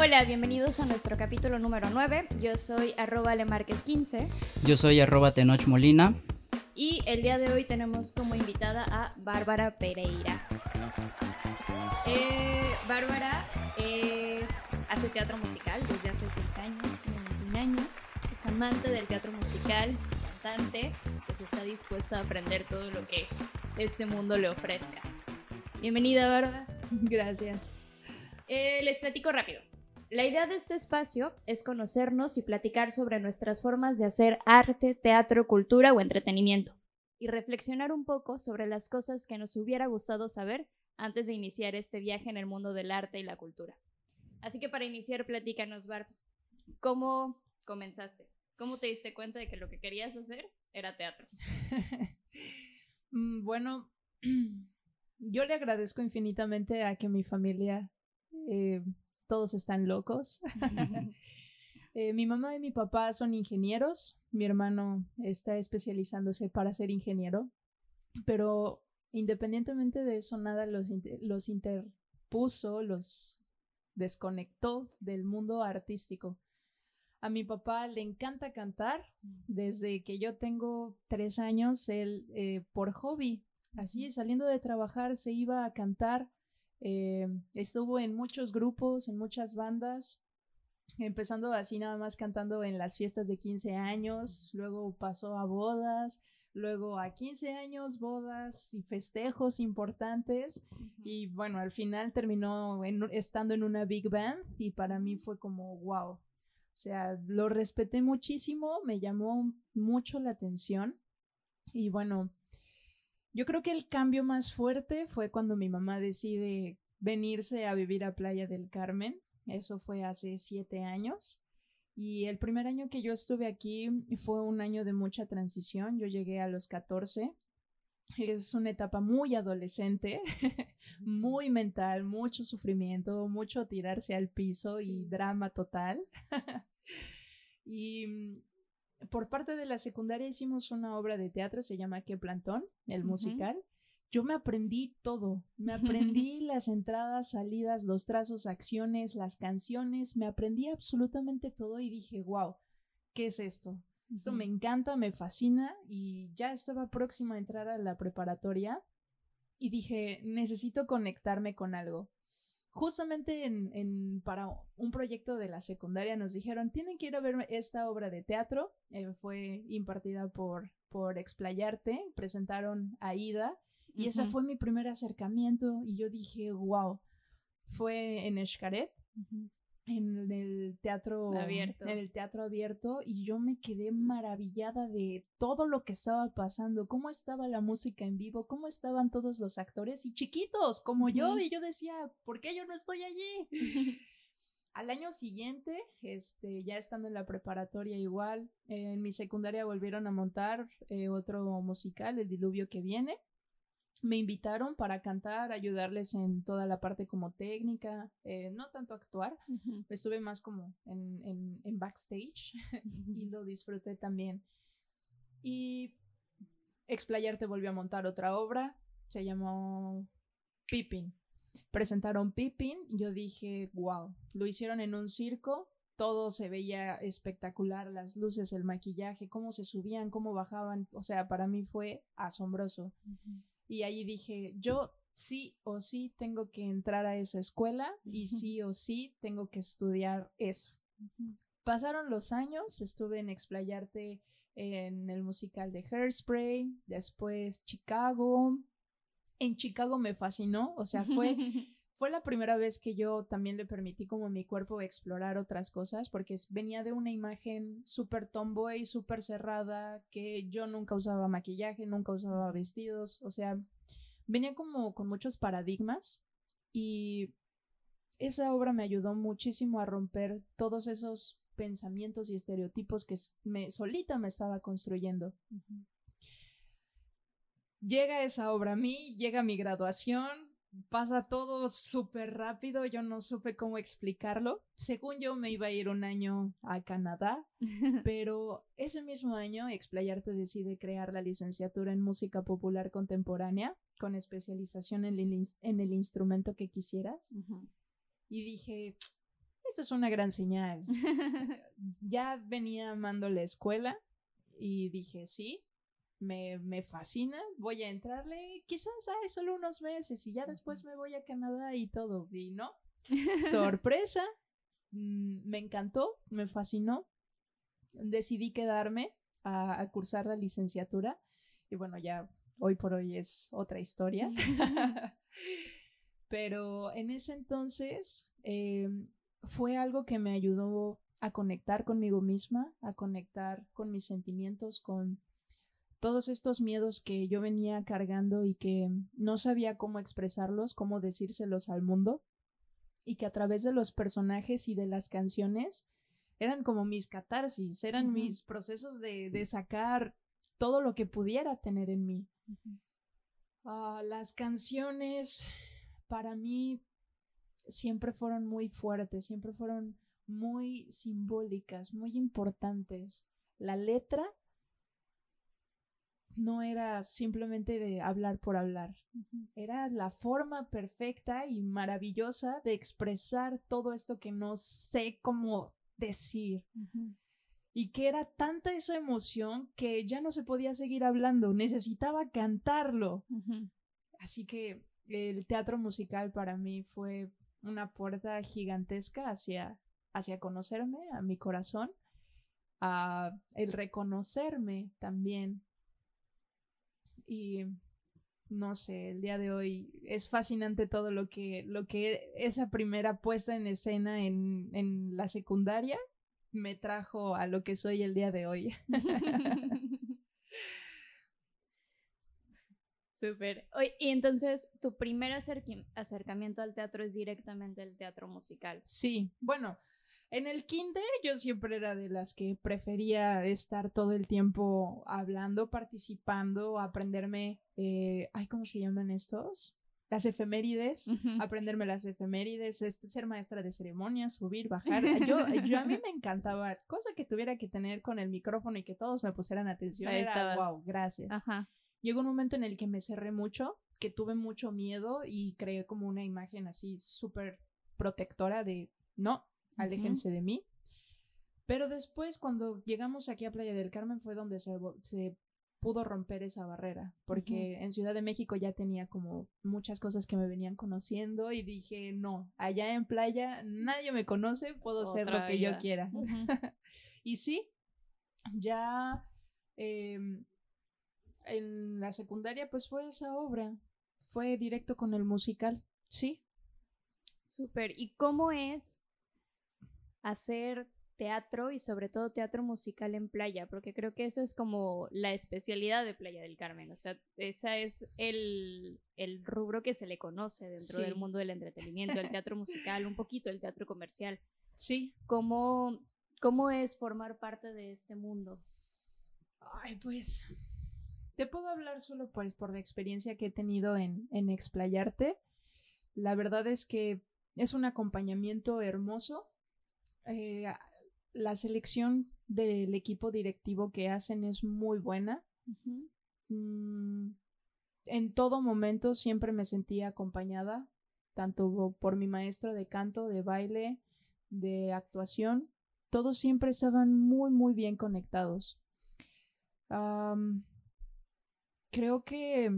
Hola, bienvenidos a nuestro capítulo número 9. Yo soy arroba 15 Yo soy arroba Tenoch Molina. Y el día de hoy tenemos como invitada a Bárbara Pereira. Eh, Bárbara es, hace teatro musical desde hace 6 años, tiene 21 años, es amante del teatro musical, cantante, pues está dispuesta a aprender todo lo que este mundo le ofrezca. Bienvenida, Bárbara. Gracias. Eh, les platico rápido. La idea de este espacio es conocernos y platicar sobre nuestras formas de hacer arte, teatro, cultura o entretenimiento, y reflexionar un poco sobre las cosas que nos hubiera gustado saber antes de iniciar este viaje en el mundo del arte y la cultura. Así que para iniciar, platícanos, Barbs, ¿cómo comenzaste? ¿Cómo te diste cuenta de que lo que querías hacer era teatro? Mm, bueno, yo le agradezco infinitamente a que mi familia eh, todos están locos. Eh, mi mamá y mi papá son ingenieros, mi hermano está especializándose para ser ingeniero, pero independientemente de eso, nada los, los interpuso, los desconectó del mundo artístico. A mi papá le encanta cantar. Desde que yo tengo tres años, él eh, por hobby, así saliendo de trabajar, se iba a cantar eh, estuvo en muchos grupos, en muchas bandas, empezando así nada más cantando en las fiestas de 15 años, luego pasó a bodas, luego a 15 años, bodas y festejos importantes. Y bueno, al final terminó estando en una big band y para mí fue como, wow. O sea, lo respeté muchísimo, me llamó mucho la atención. Y bueno, yo creo que el cambio más fuerte fue cuando mi mamá decide venirse a vivir a Playa del Carmen. Eso fue hace siete años. Y el primer año que yo estuve aquí fue un año de mucha transición. Yo llegué a los 14. Es una etapa muy adolescente, muy mental, mucho sufrimiento, mucho tirarse al piso y drama total. y por parte de la secundaria hicimos una obra de teatro, se llama Que Plantón, el musical. Yo me aprendí todo, me aprendí las entradas, salidas, los trazos, acciones, las canciones, me aprendí absolutamente todo y dije, wow, ¿qué es esto? Esto me encanta, me fascina y ya estaba próxima a entrar a la preparatoria y dije, necesito conectarme con algo justamente en, para un proyecto de la secundaria nos dijeron, tienen que ir a ver esta obra de teatro, eh, fue impartida por, por Explayarte, presentaron a Ida y ese fue mi primer acercamiento y yo dije, wow, fue en Escaret en el teatro abierto. en el teatro abierto y yo me quedé maravillada de todo lo que estaba pasando, cómo estaba la música en vivo, cómo estaban todos los actores y chiquitos como yo y yo decía, ¿por qué yo no estoy allí? Al año siguiente, este, ya estando en la preparatoria igual, en mi secundaria volvieron a montar eh, otro musical, El Diluvio que viene me invitaron para cantar, ayudarles en toda la parte como técnica, eh, no tanto actuar, estuve más como en, en, backstage y lo disfruté también. Y Explayarte volvió a montar otra obra, se llamó Pippin. Presentaron Pippin, yo dije, wow, lo hicieron en un circo, todo se veía espectacular, las luces, el maquillaje, cómo se subían, cómo bajaban, o sea, para mí fue asombroso. Y ahí dije, yo sí o sí tengo que entrar a esa escuela y sí o sí tengo que estudiar eso. Pasaron los años, estuve en Explayarte en el musical de Hairspray, después Chicago. En Chicago me fascinó, o sea, fue, fue la primera vez que yo también le permití como a mi cuerpo explorar otras cosas, porque venía de una imagen súper tomboy, súper cerrada, que yo nunca usaba maquillaje, nunca usaba vestidos, o sea, venía como con muchos paradigmas y esa obra me ayudó muchísimo a romper todos esos pensamientos y estereotipos que me solita me estaba construyendo. Llega esa obra a mí, llega mi graduación, pasa todo súper rápido, yo no supe cómo explicarlo. Según yo me iba a ir un año a Canadá, pero ese mismo año Explayarte decide crear la licenciatura en música popular contemporánea con especialización en el, en el instrumento que quisieras. Y dije, esta es una gran señal. ya venía amando la escuela y dije, sí, me, me, fascina, voy a entrarle, quizás hay solo unos meses y ya después me voy a Canadá y todo. Y no, sorpresa, mm, me encantó, me fascinó. Decidí quedarme a, a cursar la licenciatura y bueno, ya hoy por hoy es otra historia. Pero en ese entonces em, fue algo que me ayudó a conectar conmigo misma, a conectar con mis sentimientos, con todos estos miedos que yo venía cargando y que no sabía cómo expresarlos, cómo decírselos al mundo, y que a través de los personajes y de las canciones eran como mis catarsis, eran mis procesos de, de, sacar todo lo que pudiera tener en mí. Ah, las canciones para mí siempre fueron muy fuertes, siempre fueron muy simbólicas, muy importantes. La letra no era simplemente de hablar por hablar, era la forma perfecta y maravillosa de expresar todo esto que no sé cómo decir. Y que era tanta esa emoción que ya no se podía seguir hablando, necesitaba cantarlo. Así que el teatro musical para mí fue una puerta gigantesca hacia, hacia conocerme, a mi corazón, a el reconocerme también. Y no sé, el día de hoy es fascinante todo lo que, lo que esa primera puesta en escena en, en la secundaria me trajo a lo que soy el día de hoy. Súper. Y entonces, tu primer acercamiento al teatro es directamente el teatro musical. Sí, bueno, en el kinder yo siempre era de las que prefería estar todo el tiempo hablando, participando, aprenderme, eh, ay, ¿cómo se llaman estos? Las efemérides, aprenderme las efemérides, este, ser maestra de ceremonias, subir, bajar. Yo, yo a mí me encantaba, cosa que tuviera que tener con el micrófono y que todos me pusieran atención. era, wow, gracias. Ajá. Llegó un momento en el que me cerré mucho, que tuve mucho miedo y creé como una imagen así súper protectora de no, aléjense de mí. Pero después, cuando llegamos aquí a Playa del Carmen, fue donde se, pudo romper esa barrera, porque en Ciudad de México ya tenía como muchas cosas que me venían conociendo y dije, no, allá en playa nadie me conoce, puedo ser lo que yo quiera. y sí, ya em, en la secundaria pues fue esa obra, fue directo con el musical, sí. Súper, ¿y cómo es hacer teatro y sobre todo teatro musical en playa? Porque creo que eso es como la especialidad de Playa del Carmen, o sea, ese es el, el rubro que se le conoce dentro del mundo del entretenimiento, el teatro musical, un poquito el teatro comercial. Sí. ¿Cómo, cómo es formar parte de este mundo? Ay, pues te puedo hablar solo pues por la experiencia que he tenido en, en explayarte. La verdad es que es un acompañamiento hermoso. Eh, la selección del equipo directivo que hacen es muy buena. Mm, en todo momento siempre me sentía acompañada, tanto por mi maestro de canto, de baile, de actuación. Todos siempre estaban muy, muy bien conectados creo que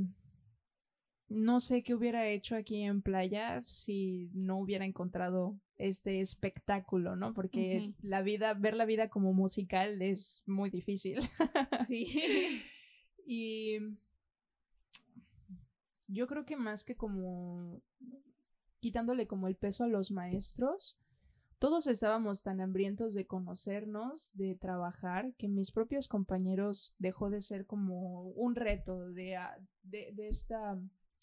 no sé qué hubiera hecho aquí en playa si no hubiera encontrado este espectáculo, ¿no? Porque la vida, ver la vida como musical es muy difícil. Sí. y yo creo que más que como quitándole como el peso a los maestros, todos estábamos tan hambrientos de conocernos, de trabajar, que mis propios compañeros dejó de ser como un reto de, ah, de, esta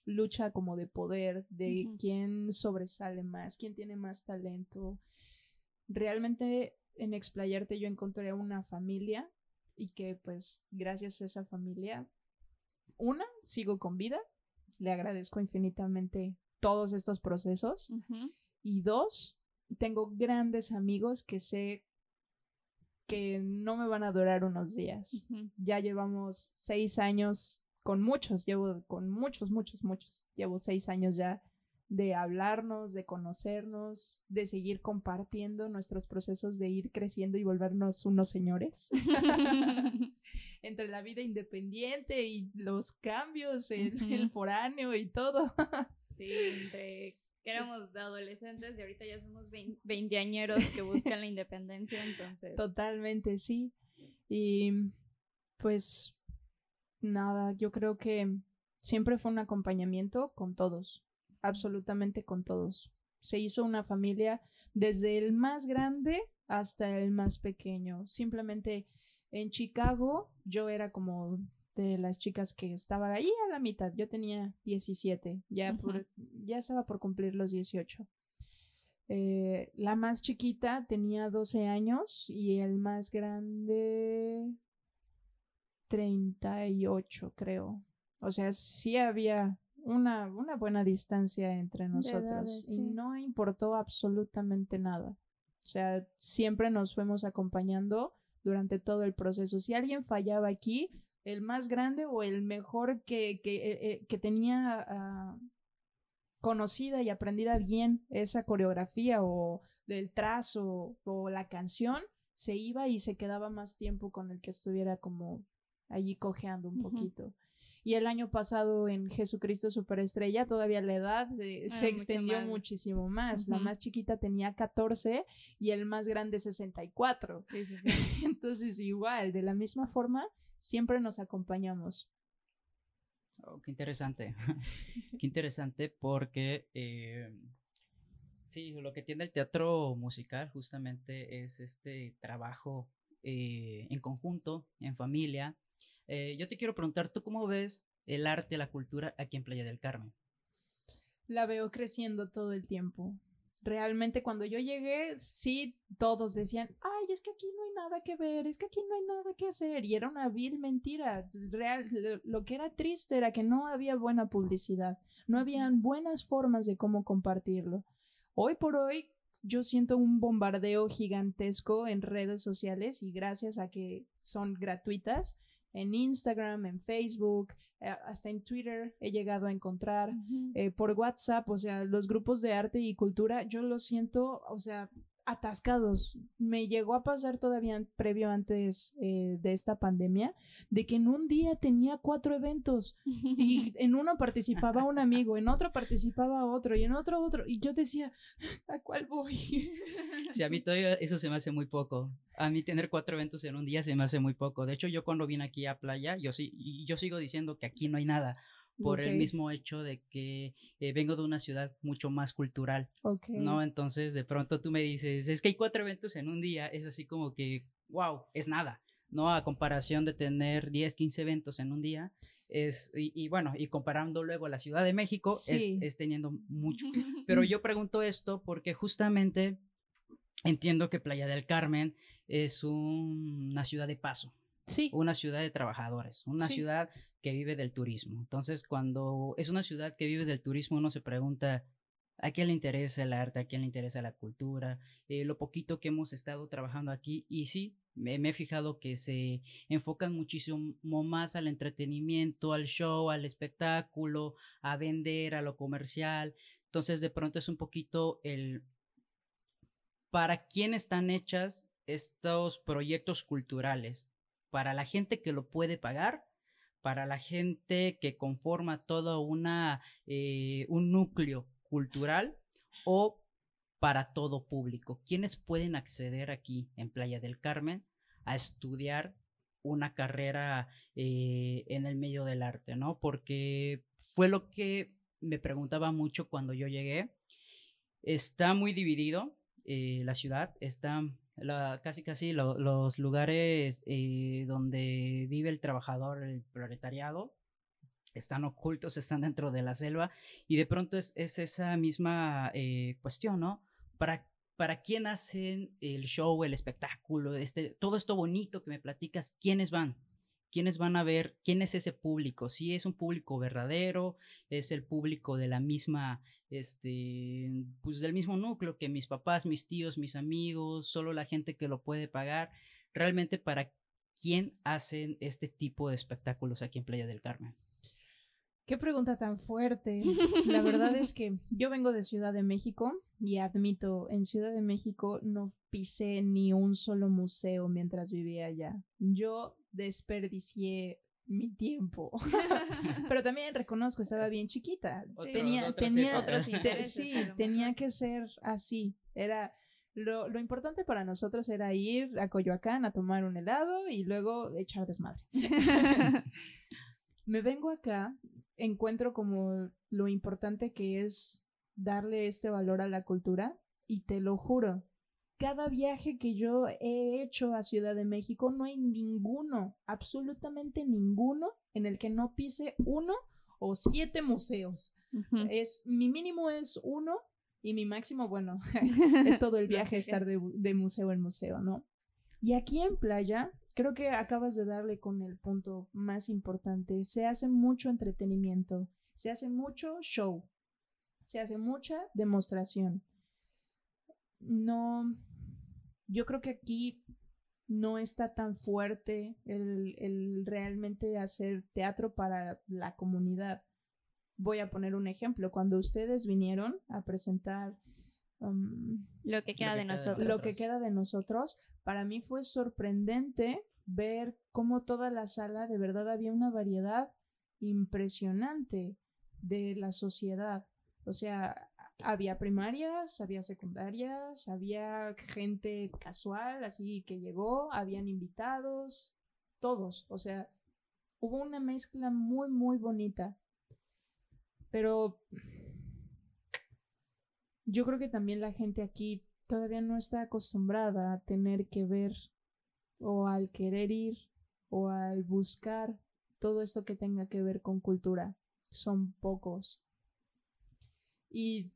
lucha como de poder, de quién sobresale más, quién tiene más talento. Realmente en Explayarte yo encontré una familia y que pues gracias a esa familia, una, sigo con vida, le agradezco infinitamente todos estos procesos y dos, tengo grandes amigos que sé que no me van a durar unos días. Ya llevamos seis años con muchos, llevo con muchos, muchos, muchos, llevo seis años ya de hablarnos, de conocernos, de seguir compartiendo nuestros procesos de ir creciendo y volvernos unos señores. Entre la vida independiente y los cambios, el, el foráneo y todo. sí, entre que éramos adolescentes y ahorita ya somos veinteañeros que buscan la independencia, entonces. Totalmente, sí. Y pues nada, yo creo que siempre fue un acompañamiento con todos, absolutamente con todos. Se hizo una familia desde el más grande hasta el más pequeño. Simplemente en Chicago yo era como de las chicas que estaba ahí a la mitad. Yo tenía 17, ya, ya estaba por cumplir los 18. Eh, la más chiquita tenía 12 años y el más grande 38, creo. O sea, sí había una, una buena distancia entre nosotros y no importó absolutamente nada. O sea, siempre nos fuimos acompañando durante todo el proceso. Si alguien fallaba aquí, el más grande o el mejor que, que, eh, eh, tenía ah, conocida y aprendida bien esa coreografía o el trazo o la canción, se iba y se quedaba más tiempo con el que estuviera como allí cojeando un poquito. Y el año pasado en Jesucristo Superestrella, todavía la edad se, ah, extendió muchísimo más. La más chiquita tenía 14 y el más grande 64. Sí, sí, sí. Entonces, igual, de la misma forma, siempre nos acompañamos. Oh, qué interesante. qué interesante porque eh, sí, lo que tiene el teatro musical justamente es este trabajo eh, en conjunto, en familia, eh, yo te quiero preguntar, ¿tú cómo ves el arte, la cultura aquí en Playa del Carmen? La veo creciendo todo el tiempo. Realmente cuando yo llegué, sí, todos decían, ay, es que aquí no hay nada que ver, es que aquí no hay nada que hacer. Y era una vil mentira. Real, lo que era triste era que no había buena publicidad, no habían buenas formas de cómo compartirlo. Hoy por hoy, yo siento un bombardeo gigantesco en redes sociales y gracias a que son gratuitas, en Instagram, en Facebook, eh, hasta en Twitter he llegado a encontrar, eh, por WhatsApp, o sea, los grupos de arte y cultura, yo lo siento, o sea, atascados. Me llegó a pasar todavía previo antes eh, de esta pandemia, de que en un día tenía cuatro eventos y en uno participaba un amigo, en otro participaba otro y en otro otro. Y yo decía, ¿a cuál voy? Sí, a mí todavía eso se me hace muy poco. A mí tener cuatro eventos en un día se me hace muy poco. De hecho, yo cuando vine aquí a playa, yo sí, yo sigo diciendo que aquí no hay nada por el mismo hecho de que eh, vengo de una ciudad mucho más cultural, ¿no? Entonces, de pronto tú me dices, es que hay cuatro eventos en un día, es así como que, wow, es nada, ¿no? A comparación de tener 10, 15 eventos en un día, es, y, bueno, y comparando luego la Ciudad de México, es, teniendo mucho. Pero yo pregunto esto porque justamente entiendo que Playa del Carmen es una ciudad de paso, Sí. Una ciudad de trabajadores, una ciudad que vive del turismo. Entonces, cuando es una ciudad que vive del turismo, uno se pregunta, ¿a quién le interesa el arte? ¿A quién le interesa la cultura? Eh, lo poquito que hemos estado trabajando aquí, y sí, me, he fijado que se enfocan muchísimo más al entretenimiento, al show, al espectáculo, a vender, a lo comercial. Entonces, de pronto es un poquito el... ¿Para quién están hechas estos proyectos culturales? Para la gente que lo puede pagar, para la gente que conforma todo una, eh, un núcleo cultural o para todo público. ¿Quiénes pueden acceder aquí en Playa del Carmen a estudiar una carrera eh, en el medio del arte, ¿no? Porque fue lo que me preguntaba mucho cuando yo llegué. Está muy dividido eh, la ciudad, está casi casi los lugares eh, donde vive el trabajador, el proletariado, están ocultos, están dentro de la selva y de pronto es, esa misma eh, cuestión, ¿no? ¿Para, ¿Para quién hacen el show, el espectáculo, este, todo esto bonito que me platicas? ¿Quiénes van? Quiénes van a ver, quién es ese público, si es un público verdadero, es el público de la misma, este, pues del mismo núcleo que mis papás, mis tíos, mis amigos, solo la gente que lo puede pagar, realmente para quién hacen este tipo de espectáculos aquí en Playa del Carmen. Qué pregunta tan fuerte. La verdad es que yo vengo de Ciudad de México y admito, en Ciudad de México no pisé ni un solo museo mientras vivía allá. Yo desperdicié mi tiempo. Pero también reconozco, estaba bien chiquita. tenía, tenía, intereses. Sí, tenía que ser así. Era lo, lo, importante para nosotros era ir a Coyoacán a tomar un helado y luego echar desmadre. Me vengo acá, encuentro como lo importante que es darle este valor a la cultura y te lo juro, cada viaje que yo he hecho a Ciudad de México no hay ninguno, absolutamente ninguno en el que no pise uno o siete museos. Es mi mínimo es uno y mi máximo, bueno, es todo el viaje estar de, museo en museo, ¿no? Y aquí en playa, creo que acabas de darle con el punto más importante. Se hace mucho entretenimiento, se hace mucho show, se hace mucha demostración. No, yo creo que aquí no está tan fuerte el, el realmente hacer teatro para la comunidad. Voy a poner un ejemplo. Cuando ustedes vinieron a presentar um, lo que queda de nosotros. Lo que queda de nosotros, para mí fue sorprendente ver cómo toda la sala de verdad había una variedad impresionante de la sociedad. O sea, había primarias, había secundarias, había gente casual, así que llegó, habían invitados, todos. O sea, hubo una mezcla muy, muy bonita. Pero yo creo que también la gente aquí todavía no está acostumbrada a tener que ver o al querer ir o al buscar todo esto que tenga que ver con cultura. Son pocos. Y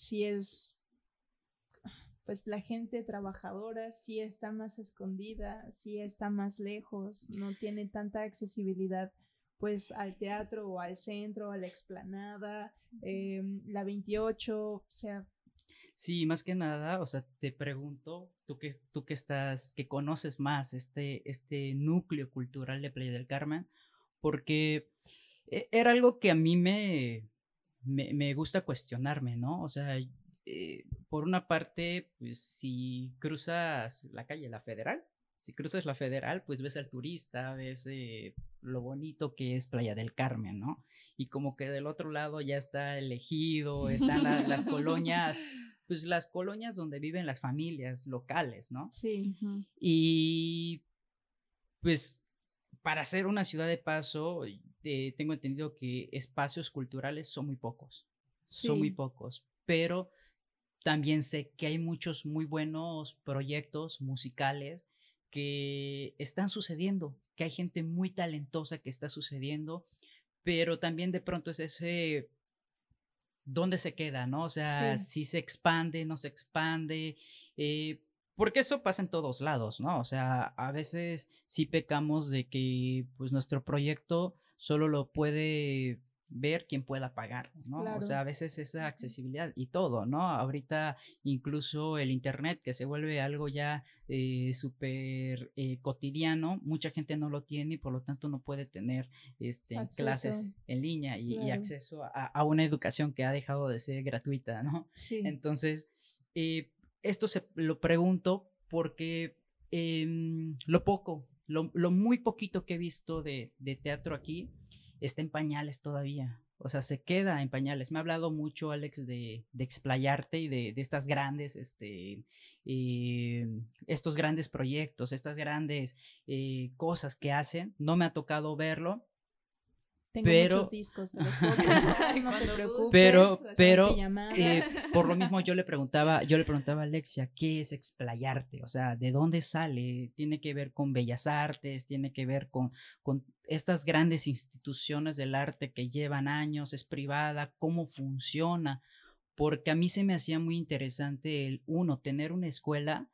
si es, pues la gente trabajadora sí está más escondida, sí está más lejos, no tiene tanta accesibilidad pues al teatro o al centro, a la explanada, em, la 28, o sea... Sí, más que nada, o sea, te pregunto, tú que, tú que estás, que conoces más este, este núcleo cultural de Playa del Carmen, porque e, era algo que a mí me, me, me gusta cuestionarme, ¿no? O sea, eh, por una parte, pues si cruzas la calle, la federal, si cruzas la federal, pues ves al turista, ves eh, lo bonito que es Playa del Carmen, ¿no? Y como que del otro lado ya está el ejido, están las colonias, pues las colonias donde viven las familias locales, ¿no? Sí. Y pues para ser una ciudad de paso, eh, tengo entendido que espacios culturales son muy pocos, son muy pocos, pero también sé que hay muchos muy buenos proyectos musicales que están sucediendo, que hay gente muy talentosa que está sucediendo, pero también de pronto es ese dónde se queda, ¿no? O sea, si se expande, no se expande, eh, porque eso pasa en todos lados, ¿no? O sea, a veces sí pecamos de que pues nuestro proyecto solo lo puede ver quién pueda pagar, ¿no? O sea, a veces esa accesibilidad y todo, ¿no? Ahorita incluso el Internet que se vuelve algo ya eh, súper eh, cotidiano, mucha gente no lo tiene y por lo tanto no puede tener este, clases en línea y, acceso a, una educación que ha dejado de ser gratuita, ¿no? Sí. Entonces, eh, esto se lo pregunto porque em, lo poco, lo, muy poquito que he visto de, de teatro aquí, está en pañales todavía. O sea, se queda en pañales. Me ha hablado mucho, Alex, de, de explayarte y de, de, estas grandes, este, eh, estos grandes proyectos, estas grandes eh, cosas que hacen. No me ha tocado verlo, tengo pero, muchos discos, te no te preocupes. Pero, pero, eh, por lo mismo yo le preguntaba, yo le preguntaba a Alexia, ¿qué es explayarte? O sea, ¿de dónde sale? ¿Tiene que ver con bellas artes? ¿Tiene que ver con, con estas grandes instituciones del arte que llevan años? ¿Es privada? ¿Cómo funciona? Porque a mí se me hacía muy interesante el, uno, tener una escuela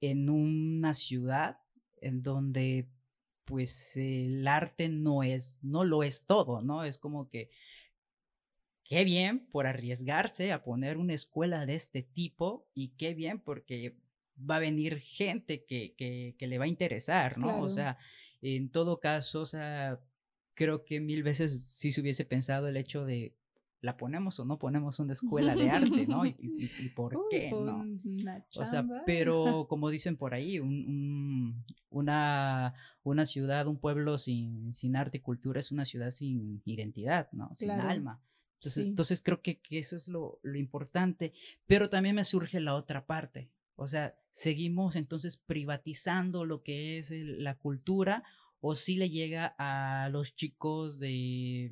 en una ciudad en donde pues el arte no es, no lo es todo, ¿no? Es como que, qué bien por arriesgarse a poner una escuela de este tipo y qué bien porque va a venir gente que, que, le va a interesar, ¿no? O sea, en todo caso, o sea, creo que mil veces sí se hubiese pensado el hecho de la ponemos o no ponemos una escuela de arte, ¿no? ¿Y, por qué no? O sea, pero como dicen por ahí, una, una ciudad, un pueblo sin, sin arte y cultura es una ciudad sin identidad, ¿no? Sin alma. Entonces, entonces creo que, que eso es lo, lo, importante, pero también me surge la otra parte. O sea, seguimos entonces privatizando lo que es la cultura o si le llega a los chicos de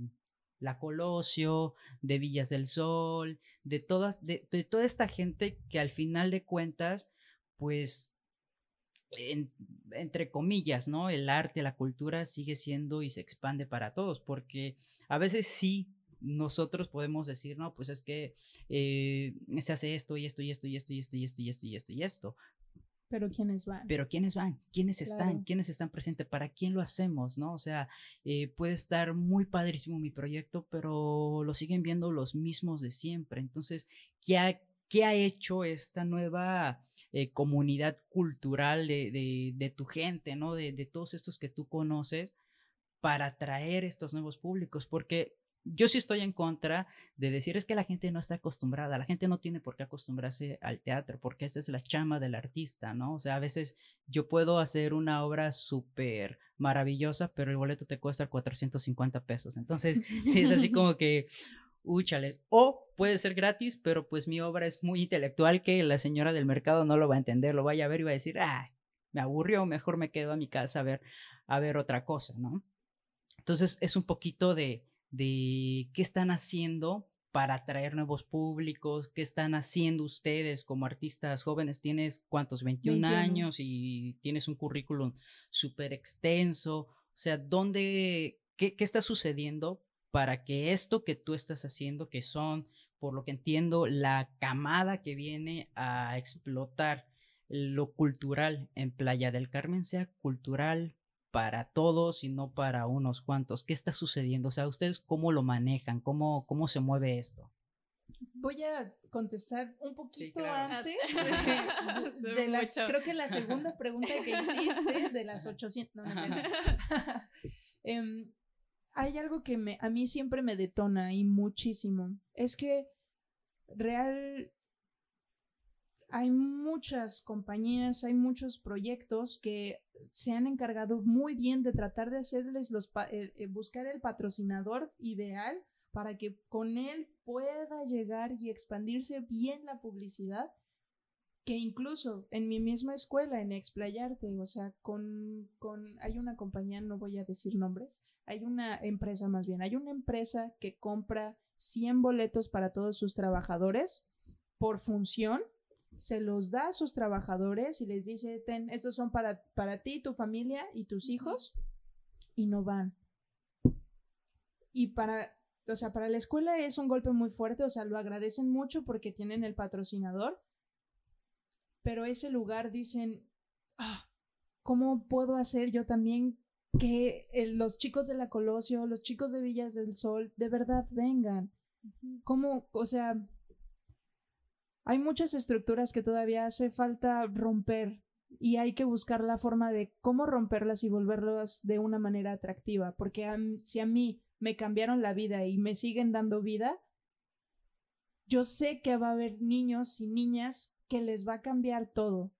la Colosio, de Villas del Sol, de, todas, de, toda esta gente que al final de cuentas, pues, entre comillas, ¿no? El arte, la cultura sigue siendo y se expande para todos, porque a veces sí nosotros podemos decir, no, pues es que eh, se hace esto y esto y esto y esto y esto y esto y esto y esto y esto, pero ¿quiénes van? Pero ¿quiénes van? ¿Quiénes están? ¿Quiénes están presentes? ¿Para quién lo hacemos? ¿No? O sea, eh, puede estar muy padrísimo mi proyecto, pero lo siguen viendo los mismos de siempre. Entonces, ¿qué ha, qué ha hecho esta nueva eh, comunidad cultural de, de, tu gente, ¿no? De, de todos estos que tú conoces para atraer estos nuevos públicos? Porque yo sí estoy en contra de decir es que la gente no está acostumbrada, la gente no tiene por qué acostumbrarse al teatro, porque esa es la chama del artista, ¿no? O sea, a veces yo puedo hacer una obra súper maravillosa, pero el boleto te cuesta 450 pesos. Entonces, sí es así como que, úchales. O puede ser gratis, pero pues mi obra es muy intelectual que la señora del mercado no lo va a entender, lo vaya a ver y va a decir, ah, me aburrió, mejor me quedo a mi casa a ver, a ver otra cosa, ¿no? Entonces, es un poquito de de qué están haciendo para atraer nuevos públicos, qué están haciendo ustedes como artistas jóvenes. Tienes cuántos, 21, años y tienes un currículum súper extenso. O sea, ¿dónde, qué, qué está sucediendo para que esto que tú estás haciendo, que son, por lo que entiendo, la camada que viene a explotar lo cultural en Playa del Carmen, sea cultural, para todos y no para unos cuantos. ¿Qué está sucediendo? O sea, ¿ustedes cómo lo manejan? ¿Cómo, cómo se mueve esto? Voy a contestar un poquito antes de, las, creo que la segunda pregunta que hiciste de las 800, no, no, no. Em, hay algo que me, a mí siempre me detona y muchísimo, es que real hay muchas compañías, hay muchos proyectos que se han encargado muy bien de tratar de hacerles eh, eh, buscar el patrocinador ideal para que con él pueda llegar y expandirse bien la publicidad que incluso en mi misma escuela, en Explayarte, o sea, con, hay una compañía, no voy a decir nombres, hay una empresa más bien, hay una empresa que compra 100 boletos para todos sus trabajadores por función se los da a sus trabajadores y les dice, ten, estos son para, para ti, tu familia y tus hijos, y no van. Y para, o sea, para la escuela es un golpe muy fuerte, o sea, lo agradecen mucho porque tienen el patrocinador, pero ese lugar dicen, ah, ¿cómo puedo hacer yo también que los chicos de la Colosio, los chicos de Villas del Sol, de verdad vengan? ¿Cómo, o sea, hay muchas estructuras que todavía hace falta romper y hay que buscar la forma de cómo romperlas y volverlas de una manera atractiva, porque si a mí me cambiaron la vida y me siguen dando vida, yo sé que va a haber niños y niñas que les va a cambiar todo.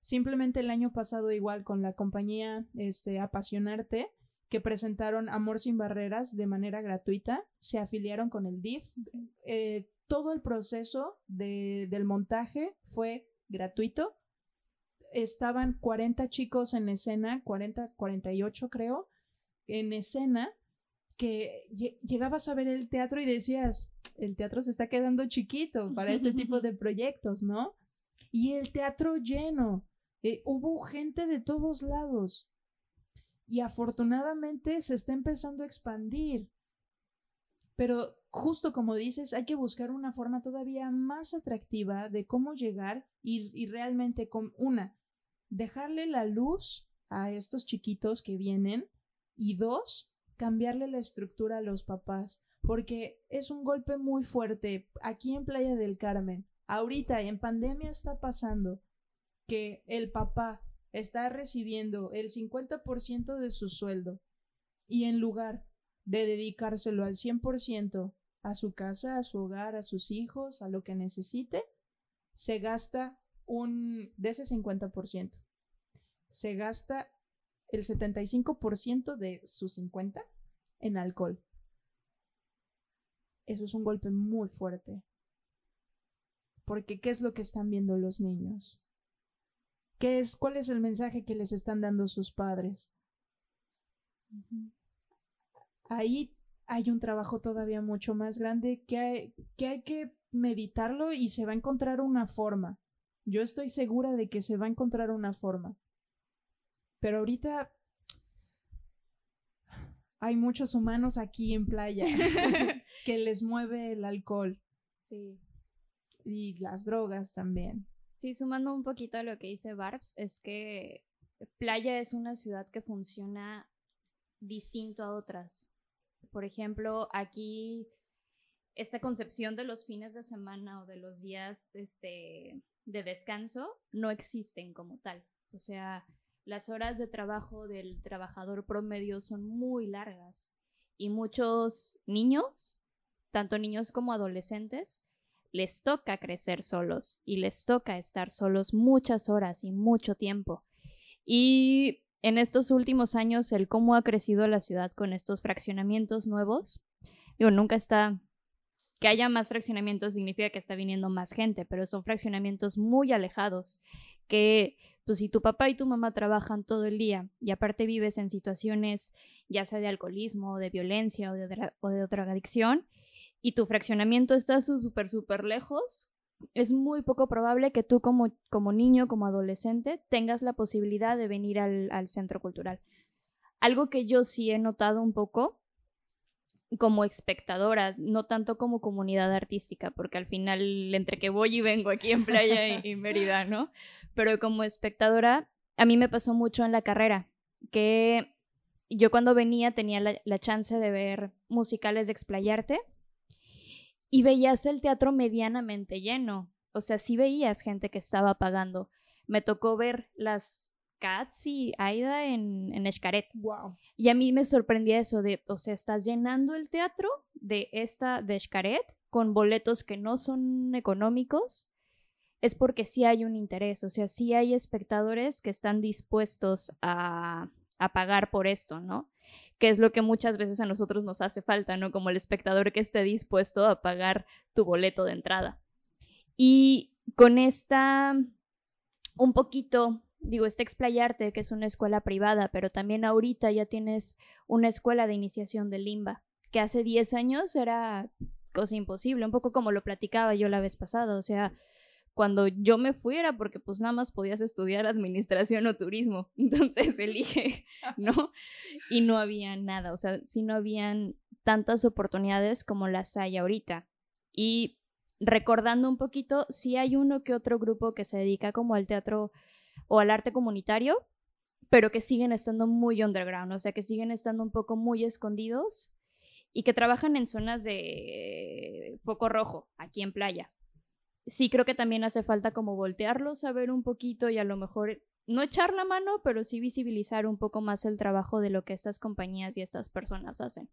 Simplemente el año pasado igual con la compañía este, Apasionarte, que presentaron Amor sin Barreras de manera gratuita, se afiliaron con el DIF. Eh, todo el proceso del montaje fue gratuito. Estaban 40 chicos en escena, 40, 48 creo, en escena, que llegabas a ver el teatro y decías, el teatro se está quedando chiquito para este tipo de proyectos, ¿no? Y el teatro lleno. Eh, hubo gente de todos lados. Y afortunadamente se está empezando a expandir. Pero justo como dices, hay que buscar una forma todavía más atractiva de cómo llegar y, realmente con una, dejarle la luz a estos chiquitos que vienen y dos, cambiarle la estructura a los papás, porque es un golpe muy fuerte aquí en Playa del Carmen. Ahorita en pandemia está pasando que el papá está recibiendo el 50% de su sueldo Y en lugar de dedicárselo al 100% a su casa, a su hogar, a sus hijos, a lo que necesite, se gasta un de ese 50%. Se gasta el 75% de sus 50 en alcohol. Eso es un golpe muy fuerte. Porque ¿qué es lo que están viendo los niños? ¿Qué es, ¿Cuál es el mensaje que les están dando sus padres? Ahí hay un trabajo todavía mucho más grande que hay, que hay que meditarlo y se va a encontrar una forma. Yo estoy segura de que se va a encontrar una forma. Pero ahorita hay muchos humanos aquí en playa que les mueve el alcohol. Sí. Y las drogas también. Sí, sumando un poquito a lo que dice Barbs, es que Playa es una ciudad que funciona distinto a otras. Por ejemplo, aquí esta concepción de los fines de semana o de los días este, de descanso no existen como tal. O sea, las horas de trabajo del trabajador promedio son muy largas y muchos niños, tanto niños como adolescentes, les toca crecer solos y les toca estar solos muchas horas y mucho tiempo. Y en estos últimos años, el cómo ha crecido la ciudad con estos fraccionamientos nuevos, digo, nunca está que haya más fraccionamientos significa que está viniendo más gente, pero son fraccionamientos muy alejados, que pues si tu papá y tu mamá trabajan todo el día y aparte vives en situaciones ya sea de alcoholismo, de violencia o de, o de drogadicción y tu fraccionamiento está súper, súper lejos, es muy poco probable que tú como, como niño, como adolescente, tengas la posibilidad de venir al, al centro cultural. Algo que yo sí he notado un poco como espectadora, no tanto como comunidad artística, porque al final entre que voy y vengo aquí en Playa y, Mérida, ¿no? Pero como espectadora, a mí me pasó mucho en la carrera, que yo cuando venía tenía la, la chance de ver musicales de explayarte y veías el teatro medianamente lleno, o sea, sí veías gente que estaba pagando. Me tocó ver las Cats y Aida en, en Escaret. Wow. Y a mí me sorprendía eso de, o sea, estás llenando el teatro de esta de Escaret con boletos que no son económicos. Es porque sí hay un interés, o sea, sí hay espectadores que están dispuestos a, a pagar por esto, ¿no? Que es lo que muchas veces a nosotros nos hace falta, ¿no? Como el espectador que esté dispuesto a pagar tu boleto de entrada. Y con esta, un poquito digo, está Explayarte, que es una escuela privada, pero también ahorita ya tienes una escuela de iniciación de limba, que hace 10 años era cosa imposible, un poco como lo platicaba yo la vez pasada, o sea, cuando yo me fui era porque pues nada más podías estudiar administración o turismo, entonces elige, ¿no? Y no había nada, o sea, sí no habían tantas oportunidades como las hay ahorita. Y recordando un poquito, sí hay uno que otro grupo que se dedica como al teatro o al arte comunitario, pero que siguen estando muy underground, o sea, que siguen estando un poco muy escondidos y que trabajan en zonas de foco rojo, aquí en playa. Sí, creo que también hace falta como voltearlos a ver un poquito y a lo mejor no echar la mano, pero sí visibilizar un poco más el trabajo de lo que estas compañías y estas personas hacen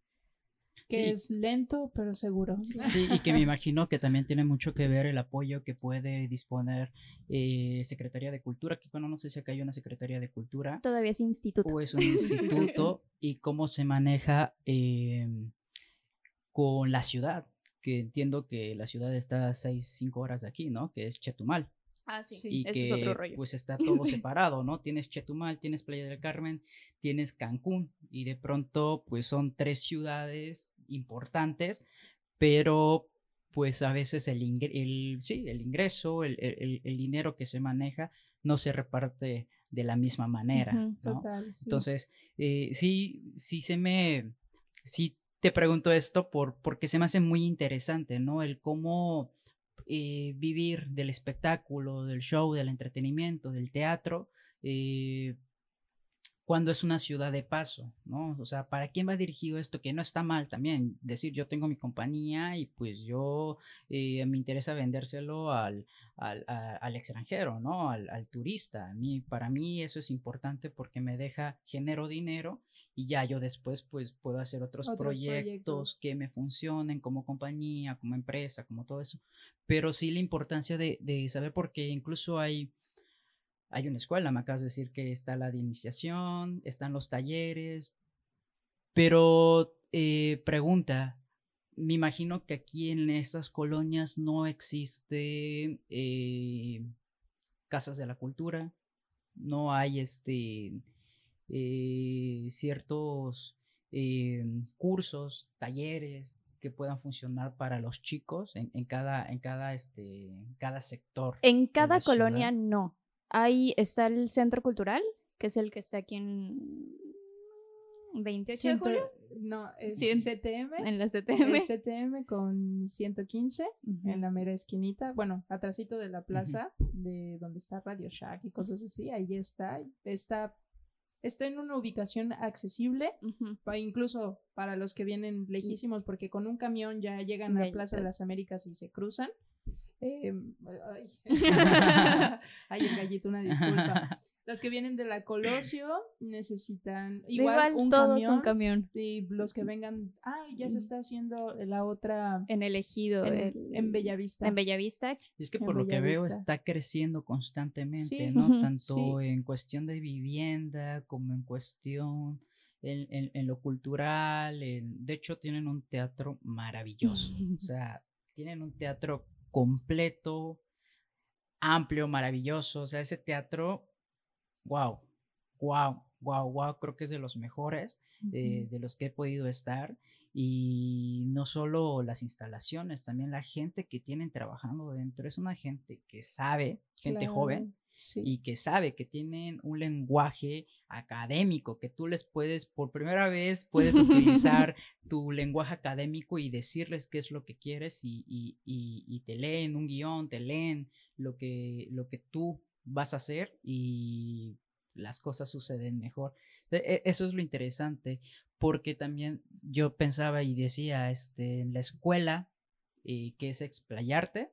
que es lento pero seguro. Sí, y que me imagino que también tiene mucho que ver el apoyo que puede disponer eh, Secretaría de Cultura, que bueno, no sé si acá hay una Secretaría de Cultura. Todavía es instituto. O es un instituto y cómo se maneja em, con la ciudad, que entiendo que la ciudad está a 6, 5 horas de aquí, ¿no? Que es Chetumal. Ah, sí, y Eso que es otro rollo. pues está todo separado, ¿no? Tienes Chetumal, tienes Playa del Carmen, tienes Cancún y de pronto pues son tres ciudades importantes, pero pues a veces el, el, sí, el ingreso, el, el, dinero que se maneja no se reparte de la misma manera. ¿no? Entonces, eh, sí, sí se me, sí te pregunto esto por, porque se me hace muy interesante, ¿no? El cómo eh, vivir del espectáculo, del show, del entretenimiento, del teatro, eh, cuando es una ciudad de paso, ¿no? O sea, ¿para quién va dirigido esto? Que no está mal también decir, yo tengo mi compañía y pues yo eh, me interesa vendérselo al, al, extranjero, ¿no? Al, turista. A mí, para mí eso es importante porque me deja, genero dinero y ya yo después pues puedo hacer otros, proyectos, que me funcionen como compañía, como empresa, como todo eso. Pero sí la importancia de, de saber porque incluso hay hay una escuela, me acabas de decir que está la de iniciación, están los talleres, pero eh, pregunta, me imagino que aquí en estas colonias no existe eh, casas de la cultura, no hay este eh, ciertos cursos, talleres que puedan funcionar para los chicos en, cada, en cada, este, cada sector. En cada colonia no. Ahí está el Centro Cultural, que es el que está aquí en 28 de julio. No, es CTM. En la CTM. CTM con 115 en la mera esquinita. Bueno, atrásito de la plaza de donde está Radio Shack y cosas así. Ahí está. Está, está en una ubicación accesible, incluso para los que vienen lejísimos, porque con un camión ya llegan a la Plaza de las Américas y se cruzan. Eh, ay. el gallito, una disculpa. Los que vienen de la Colosio necesitan igual, un camión, un camión. Y los que vengan, ah, ya se está haciendo la otra en el ejido en, Bellavista. En Bellavista. Y es que por lo que veo está creciendo constantemente, ¿no? Tanto en cuestión de vivienda como en cuestión en, en, lo cultural. de hecho, tienen un teatro maravilloso. o sea, tienen un teatro completo, amplio, maravilloso. O sea, ese teatro, wow, wow, wow, wow, creo que es de los mejores eh, de los que he podido estar. Y no solo las instalaciones, también la gente que tienen trabajando dentro. Es una gente que sabe, gente joven, y que sabe que tienen un lenguaje académico, que tú les puedes, por primera vez, puedes utilizar tu lenguaje académico y decirles qué es lo que quieres y, y, y, te leen un guion, te leen lo que, lo que tú vas a hacer y las cosas suceden mejor. E, e, eso es lo interesante, porque también yo pensaba y decía, este, en la escuela, eh, que es explayarte,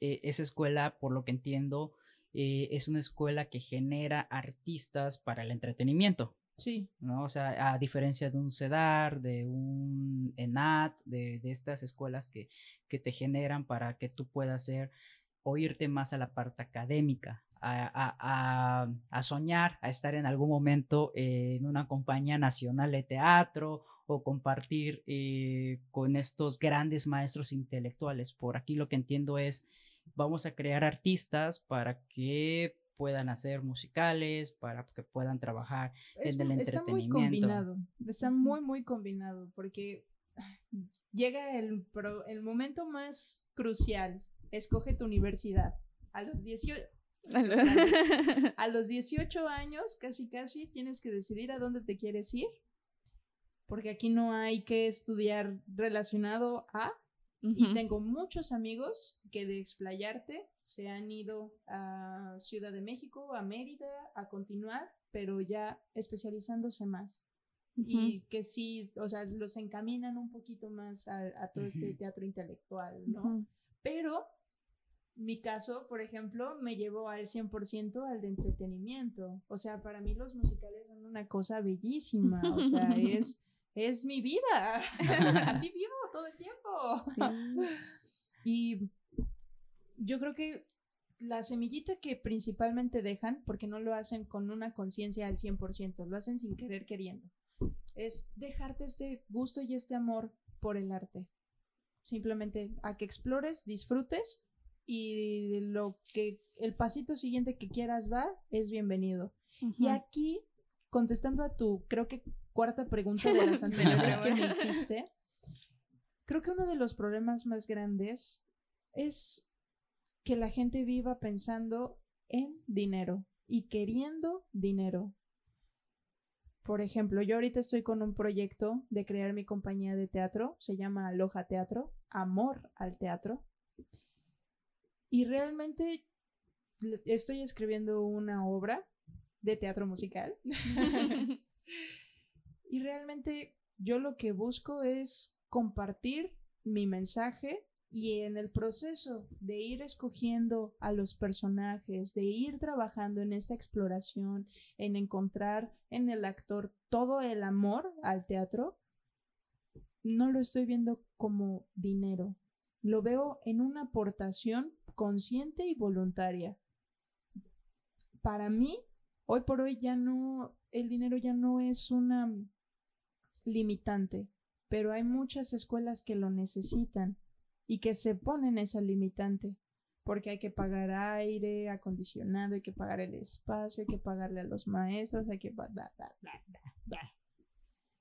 eh, esa escuela, por lo que entiendo, eh, es una escuela que genera artistas para el entretenimiento. Sí. ¿no? O sea, a diferencia de un CEDAR, de un ENAT, de, de estas escuelas que, que, te generan para que tú puedas ser o irte más a la parte académica, a, a, a, soñar, a estar en algún momento en una compañía nacional de teatro o compartir eh, con estos grandes maestros intelectuales. Por aquí lo que entiendo es vamos a crear artistas para que puedan hacer musicales, para que puedan trabajar en el entretenimiento. Está muy combinado, está muy, muy combinado, porque llega el, el momento más crucial, escoge tu universidad. A los 18, a los 18 años, casi casi, tienes que decidir a dónde te quieres ir, porque aquí no hay que estudiar relacionado a, y tengo muchos amigos que de explayarte se han ido a Ciudad de México, a Mérida, a continuar, pero ya especializándose más. Y que sí, o sea, los encaminan un poquito más a, todo este teatro intelectual, ¿no? Pero mi caso, por ejemplo, me llevó al 100% al de entretenimiento. O sea, para mí los musicales son una cosa bellísima. O sea, es, es mi vida. Así vivo todo el tiempo. Y yo creo que la semillita que principalmente dejan, porque no lo hacen con una conciencia al 100%, lo hacen sin querer queriendo, es dejarte este gusto y este amor por el arte. Simplemente a que explores, disfrutes y lo que el pasito siguiente que quieras dar es bienvenido. Y aquí, contestando a tu, creo que cuarta pregunta de las anteriores que me hiciste, Creo que uno de los problemas más grandes es que la gente viva pensando en dinero y queriendo dinero. Por ejemplo, yo ahorita estoy con un proyecto de crear mi compañía de teatro, se llama Aloha Teatro, Amor al Teatro. Y realmente estoy escribiendo una obra de teatro musical. y realmente yo lo que busco es compartir mi mensaje y en el proceso de ir escogiendo a los personajes, de ir trabajando en esta exploración, en encontrar en el actor todo el amor al teatro, no lo estoy viendo como dinero, lo veo en una aportación consciente y voluntaria. Para mí, hoy por hoy ya no, el dinero ya no es una limitante, pero hay muchas escuelas que lo necesitan y que se ponen esa limitante, porque hay que pagar aire acondicionado, hay que pagar el espacio, hay que pagarle a los maestros, hay que...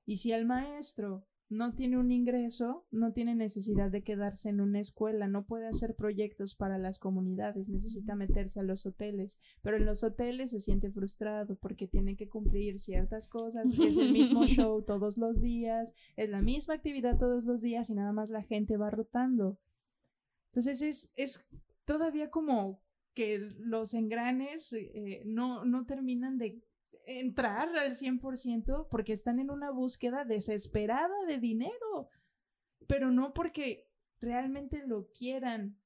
Y si el maestro no tiene un ingreso, no tiene necesidad de quedarse en una escuela, no puede hacer proyectos para las comunidades, necesita meterse a los hoteles, pero en los hoteles se siente frustrado porque tiene que cumplir ciertas cosas, es el mismo show todos los días, es la misma actividad todos los días y nada más la gente va rotando. Entonces es, es todavía como que los engranes eh, no, no terminan de entrar al 100% porque están en una búsqueda desesperada de dinero, pero no porque realmente lo quieran,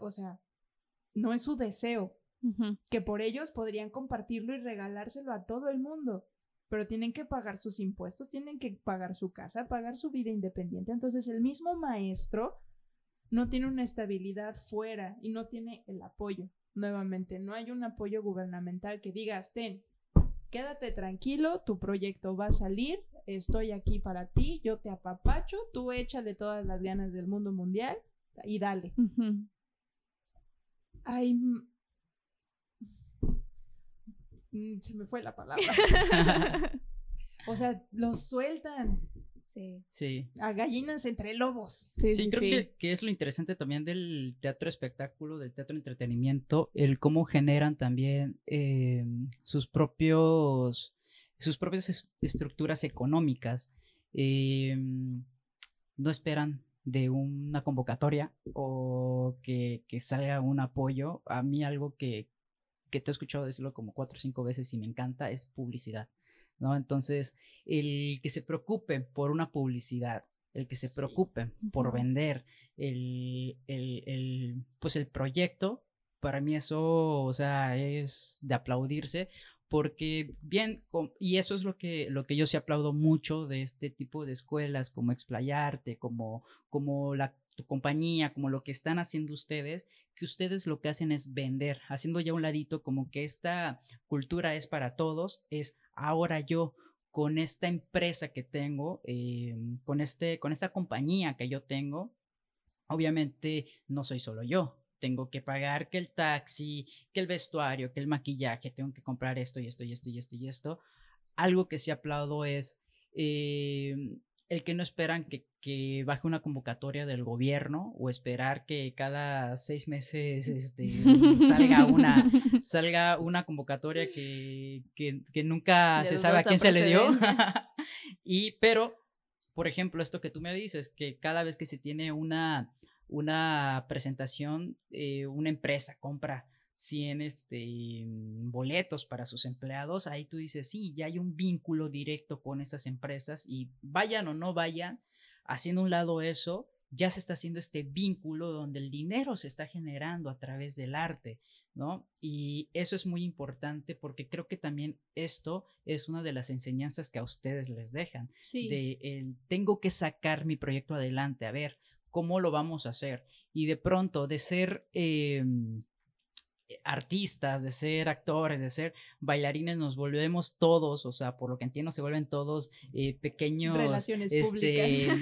o sea, no es su deseo, que por ellos podrían compartirlo y regalárselo a todo el mundo, pero tienen que pagar sus impuestos, tienen que pagar su casa, pagar su vida independiente. Entonces el mismo maestro no tiene una estabilidad fuera y no tiene el apoyo. Nuevamente, no hay un apoyo gubernamental que diga, ten, quédate tranquilo, tu proyecto va a salir, estoy aquí para ti, yo te apapacho, tú échale todas las ganas del mundo mundial y dale. Ay, mm, se me fue la palabra. o sea, los sueltan. Sí. Sí. A gallinas entre lobos. Sí, sí, creo Que, es lo interesante también del teatro espectáculo, del teatro entretenimiento, el cómo generan también eh, sus propios, sus propias estructuras económicas. Eh, no esperan de una convocatoria o que, que, salga un apoyo. A mí algo que, que te he escuchado decirlo como cuatro o cinco veces y me encanta es publicidad. ¿No? Entonces, el que se preocupe por una publicidad, el que se preocupe por vender el, el, pues el proyecto, para mí eso, o sea, es de aplaudirse porque bien, y eso es lo que, lo que yo sí aplaudo mucho de este tipo de escuelas, como Explayarte, como, como la tu compañía, como lo que están haciendo ustedes, que ustedes lo que hacen es vender, haciendo ya un ladito como que esta cultura es para todos, es ahora yo con esta empresa que tengo, eh, con, este, con esta compañía que yo tengo, obviamente no soy solo yo. Tengo que pagar que el taxi, que el vestuario, que el maquillaje, tengo que comprar esto y esto y esto y esto y esto. Algo que sí aplaudo es eh, el que no esperan que, baje una convocatoria del gobierno o esperar que cada seis meses este, salga, una, salga una convocatoria que, nunca se sabe a quién se le dio. y, pero, por ejemplo, esto que tú me dices, que cada vez que se tiene una, una presentación, eh, una empresa compra 100 este, boletos para sus empleados, ahí tú dices, sí, ya hay un vínculo directo con esas empresas y vayan o no vayan, haciendo un lado eso, ya se está haciendo este vínculo donde el dinero se está generando a través del arte, ¿no? Y eso es muy importante porque creo que también esto es una de las enseñanzas que a ustedes les dejan, sí. de el tengo que sacar mi proyecto adelante, a ver, ¿cómo lo vamos a hacer? Y de pronto de ser... Em, artistas, de ser actores, de ser bailarines, nos volvemos todos, o sea, por lo que entiendo, se vuelven todos eh, pequeños. Relaciones este, públicas.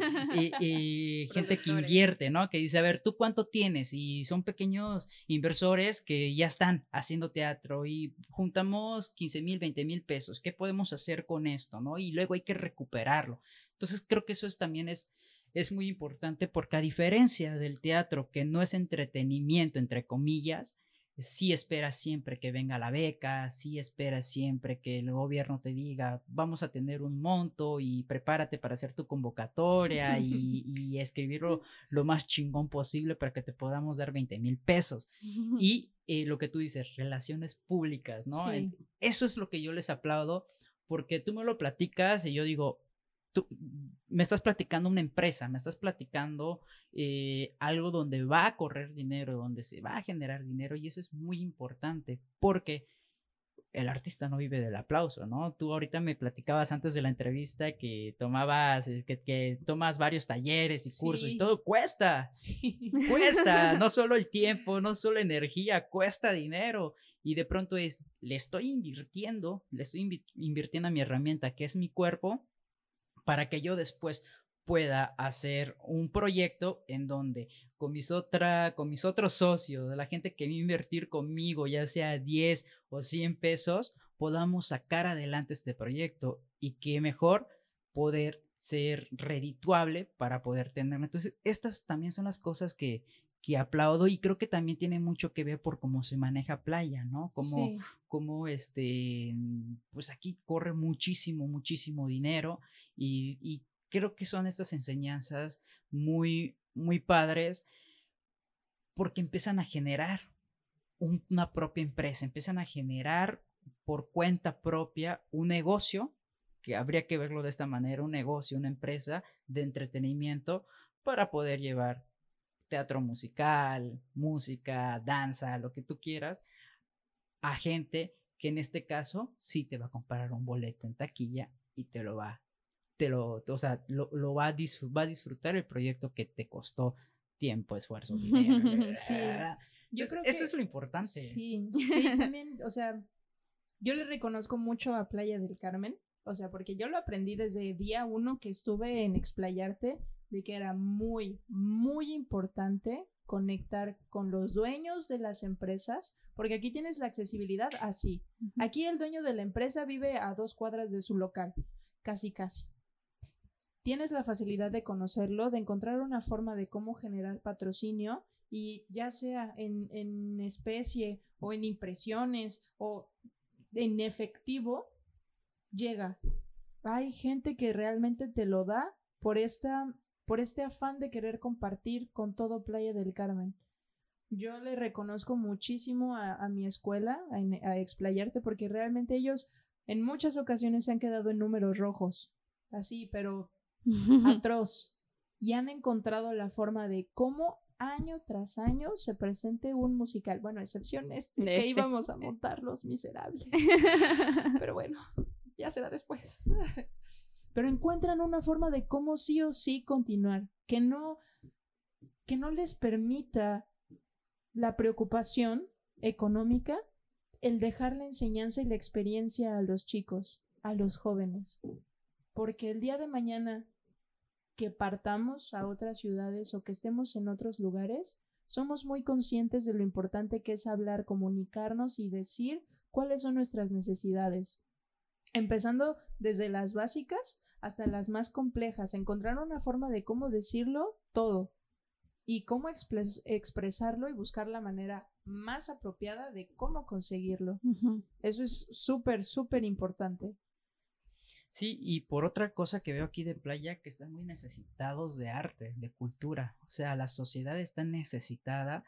Y, gente que invierte, ¿no? Que dice, a ver, ¿tú cuánto tienes? Y son pequeños inversores que ya están haciendo teatro y juntamos 15 mil, 20 mil pesos. ¿Qué podemos hacer con esto, no? Y luego hay que recuperarlo. Entonces, creo que eso es, también es es muy importante porque a diferencia del teatro, que no es entretenimiento, entre comillas, sí esperas siempre que venga la beca, sí esperas siempre que el gobierno te diga, vamos a tener un monto y prepárate para hacer tu convocatoria y, escribirlo lo más chingón posible para que te podamos dar 20 mil pesos. Y eh, lo que tú dices, relaciones públicas, ¿no? Eso es lo que yo les aplaudo, porque tú me lo platicas y yo digo, tú me estás platicando una empresa, me estás platicando eh, algo donde va a correr dinero, donde se va a generar dinero y eso es muy importante porque el artista no vive del aplauso, ¿no? Tú ahorita me platicabas antes de la entrevista que tomabas, que, que tomas varios talleres y cursos y todo cuesta, sí. cuesta, no solo el tiempo, no solo energía, cuesta dinero y de pronto es, le estoy invirtiendo, le estoy invirtiendo a mi herramienta que es mi cuerpo para que yo después pueda hacer un proyecto en donde con mis, otra, con mis otros socios, la gente que va a invertir conmigo, ya sea 10 o 100 pesos, podamos sacar adelante este proyecto y que mejor poder ser redituable para poder tenerlo. Entonces, estas también son las cosas que, que aplaudo y creo que también tiene mucho que ver por cómo se maneja playa, ¿no? Como, como este, pues aquí corre muchísimo, muchísimo dinero y, y creo que son estas enseñanzas muy, muy padres porque empiezan a generar una propia empresa, empiezan a generar por cuenta propia un negocio, que habría que verlo de esta manera, un negocio, una empresa de entretenimiento para poder llevar teatro musical, música, danza, lo que tú quieras, a gente que en este caso sí te va a comprar un boleto en taquilla y te lo va te lo, o sea, lo, lo va, a va a disfrutar el proyecto que te costó tiempo, esfuerzo, dinero. sí. Yo creo que, eso es lo importante. Sí, sí, también, o sea, yo le reconozco mucho a Playa del Carmen, o sea, porque yo lo aprendí desde día uno que estuve en Explayarte, de que era muy, muy importante conectar con los dueños de las empresas, porque aquí tienes la accesibilidad así. Aquí el dueño de la empresa vive a dos cuadras de su local, casi, casi tienes la facilidad de conocerlo, de encontrar una forma de cómo generar patrocinio y ya sea en, especie o en impresiones o en efectivo, llega. Hay gente que realmente te lo da por, esta, por este afán de querer compartir con todo Playa del Carmen. Yo le reconozco muchísimo a, mi escuela, a, a Explayarte, porque realmente ellos en muchas ocasiones se han quedado en números rojos, así, pero atroz y han encontrado la forma de cómo año tras año se presente un musical. Bueno, excepción este, que este. íbamos a montar los miserables. Pero bueno, ya será después. Pero encuentran una forma de cómo sí o sí continuar, que no, que no les permita la preocupación económica el dejar la enseñanza y la experiencia a los chicos, a los jóvenes. Porque el día de mañana que partamos a otras ciudades o que estemos en otros lugares, somos muy conscientes de lo importante que es hablar, comunicarnos y decir cuáles son nuestras necesidades. Empezando desde las básicas hasta las más complejas, encontrar una forma de cómo decirlo todo y cómo expresarlo y buscar la manera más apropiada de cómo conseguirlo. Eso es súper, súper importante. Sí, y por otra cosa que veo aquí de playa, que están muy necesitados de arte, de cultura. O sea, la sociedad está necesitada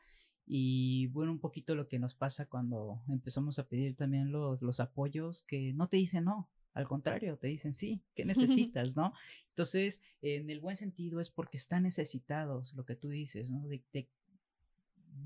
y bueno, un poquito lo que nos pasa cuando empezamos a pedir también los, los apoyos que no te dicen no. Al contrario, te dicen sí, ¿qué necesitas, no? Entonces, en el buen sentido es porque están necesitados, lo que tú dices, ¿no? de de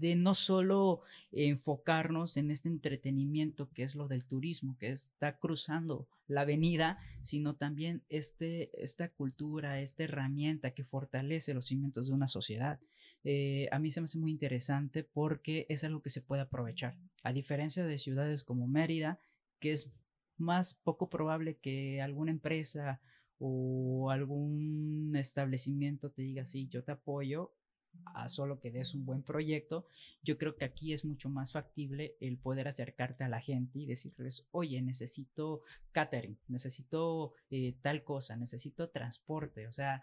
no solo enfocarnos en este entretenimiento que es lo del turismo, que está cruzando la avenida, sino también este, esta cultura, esta herramienta que fortalece los cimientos de una sociedad. Eh, a mí se me hace muy interesante porque es algo que se puede aprovechar, a diferencia de ciudades como Mérida, que es más poco probable que alguna empresa o algún establecimiento te diga, sí, yo te apoyo, a solo que des un buen proyecto, yo creo que aquí es mucho más factible el poder acercarte a la gente y decirles, oye, necesito catering, necesito eh, tal cosa, necesito transporte, o sea,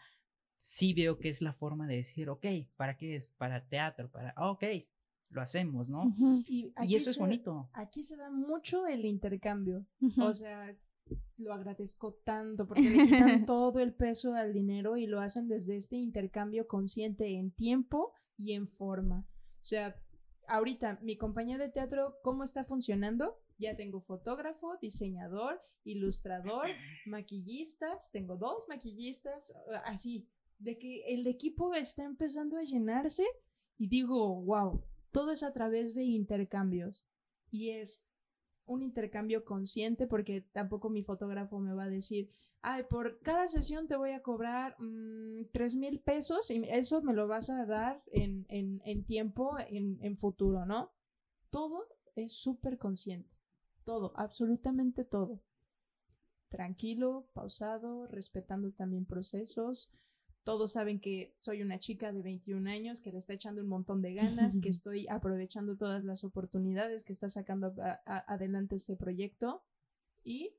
sí veo que es la forma de decir, ok, ¿para qué es? Para teatro, para, ah, ok, lo hacemos, ¿no? Y, eso es bonito. Aquí se da mucho el intercambio, o sea, lo agradezco tanto porque le quitan todo el peso al dinero y lo hacen desde este intercambio consciente en tiempo y en forma. O sea, ahorita mi compañía de teatro, ¿cómo está funcionando? Ya tengo fotógrafo, diseñador, ilustrador, maquillistas, tengo dos maquillistas, así, de que el equipo está empezando a llenarse y digo, wow, todo es a través de intercambios y es un intercambio consciente porque tampoco mi fotógrafo me va a decir, ay, por cada sesión te voy a cobrar mm, tres mil pesos y eso me lo vas a dar en, en, tiempo, en, en futuro, ¿no? Todo es súper consciente. Todo, absolutamente todo. Tranquilo, pausado, respetando también procesos. Todos saben que soy una chica de 21 años que le está echando un montón de ganas, que estoy aprovechando todas las oportunidades que está sacando adelante este proyecto y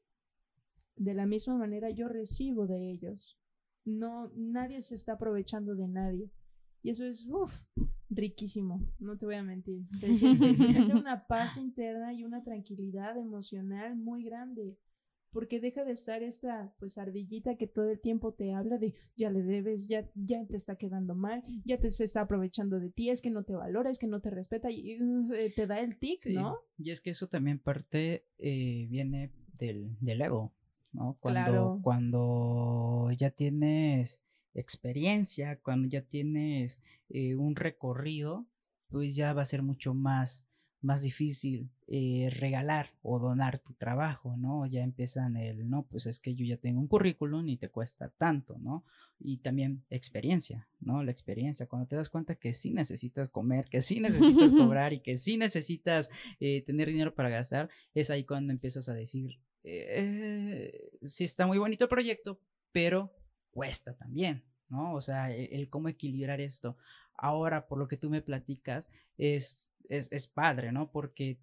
de la misma manera yo recibo de ellos. No, nadie se está aprovechando de nadie. Y eso es, riquísimo, no te voy a mentir. Se siente, se siente una paz interna y una tranquilidad emocional muy grande. Porque deja de estar esta, pues, ardillita que todo el tiempo te habla de ya le debes, ya, ya te está quedando mal, ya te se está aprovechando de ti, es que no te valora, es que no te respeta y eh, te da el tic, ¿no? Y es que eso también parte, eh, viene del, del ego. ¿no? Cuando, cuando ya tienes experiencia, cuando ya tienes eh, un recorrido, pues ya va a ser mucho más, más difícil eh, regalar o donar tu trabajo, ¿no? Ya empiezan el, no, pues es que yo ya tengo un currículum y te cuesta tanto, ¿no? Y también experiencia, ¿no? La experiencia, cuando te das cuenta que sí necesitas comer, que sí necesitas cobrar y que sí necesitas eh, tener dinero para gastar, es ahí cuando empiezas a decir, eh, sí está muy bonito el proyecto, pero cuesta también, ¿no? O sea, e, el, cómo equilibrar esto. Ahora, por lo que tú me platicas, es, es, es padre, ¿no? Porque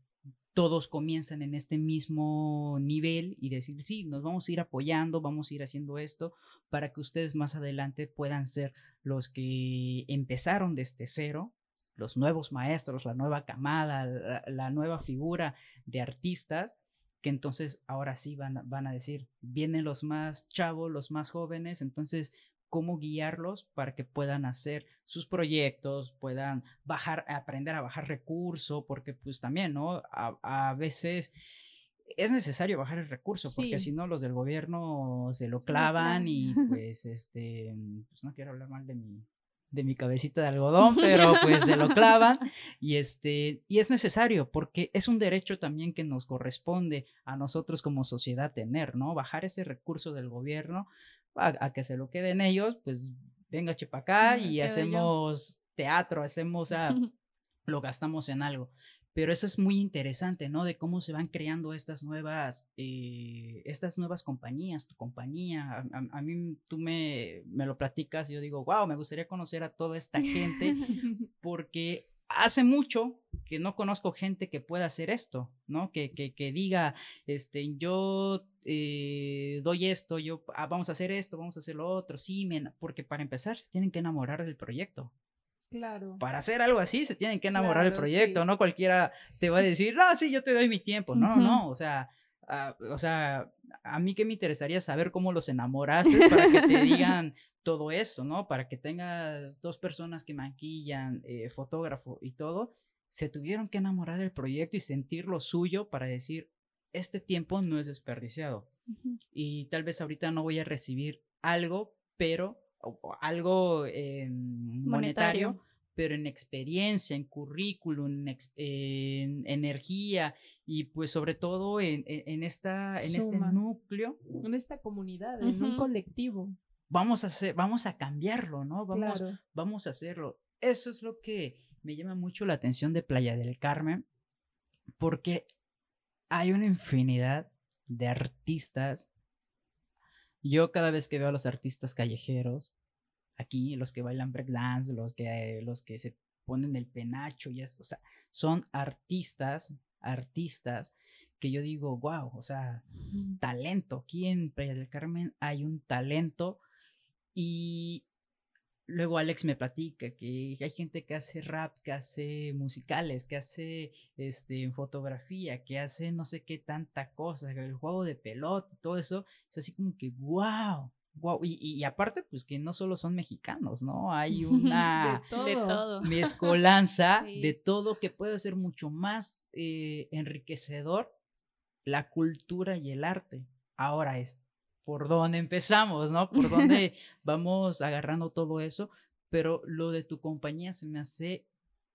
todos comienzan en este mismo nivel y decir, sí, nos vamos a ir apoyando, vamos a ir haciendo esto para que ustedes más adelante puedan ser los que empezaron desde cero, los nuevos maestros, la nueva camada, la nueva figura de artistas que entonces ahora sí van, van a decir, vienen los más chavos, los más jóvenes, entonces, ¿cómo guiarlos para que puedan hacer sus proyectos, puedan bajar, aprender a bajar recurso, porque pues también, ¿no? A, veces es necesario bajar el recurso, porque si no los del gobierno se lo clavan y pues este, pues no quiero hablar mal de mi, de mi cabecita de algodón, pero pues se lo clavan y este y es necesario porque es un derecho también que nos corresponde a nosotros como sociedad tener, ¿no? Bajar ese recurso del gobierno a, que se lo queden ellos, pues venga chepa acá y hacemos teatro, hacemos, o lo gastamos en algo. Pero eso es muy interesante, ¿no? De cómo se van creando estas nuevas, eh, estas nuevas compañías, tu compañía. A, mí tú me, me, lo platicas y yo digo, wow, me gustaría conocer a toda esta gente porque hace mucho que no conozco gente que pueda hacer esto, ¿no? Que, que, que diga, este, yo eh, doy esto, yo, ah, vamos a hacer esto, vamos a hacer lo otro, sí, porque para empezar se tienen que enamorar del proyecto. Claro. Para hacer algo así se tienen que enamorar del proyecto, no cualquiera te va a decir, no, sí, yo te doy mi tiempo. No, no, o sea, ah, o sea, a mí que me interesaría saber cómo los enamoraste para que te digan todo eso, ¿no? Para que tengas dos personas que maquillan, eh, fotógrafo y todo, se tuvieron que enamorar del proyecto y sentir lo suyo para decir, este tiempo no es desperdiciado. Y tal vez ahorita no voy a recibir algo, pero algo em, monetario, pero en experiencia, en currículum, en, energía y pues sobre todo en, esta, en este núcleo. En esta comunidad, en un colectivo. Vamos a hacer, vamos a cambiarlo, ¿no? Vamos, vamos a hacerlo. Eso es lo que me llama mucho la atención de Playa del Carmen, porque hay una infinidad de artistas yo cada vez que veo a los artistas callejeros, aquí, los que bailan breakdance, los que, los que se ponen el penacho, y o sea, son artistas, artistas que yo digo, wow, o sea, talento. Aquí en Playa del Carmen hay un talento y Luego Alex me platica que hay gente que hace rap, que hace musicales, que hace este, fotografía, que hace no sé qué tanta cosa, el juego de pelota, todo eso. Es así como que, wow, wow, y, aparte, pues que no solo son mexicanos, ¿no? Hay una de todo. mezcolanza de todo que puede ser mucho más eh, enriquecedor la cultura y el arte. Ahora es por dónde empezamos, ¿no? Por dónde vamos agarrando todo eso, pero lo de tu compañía se me hace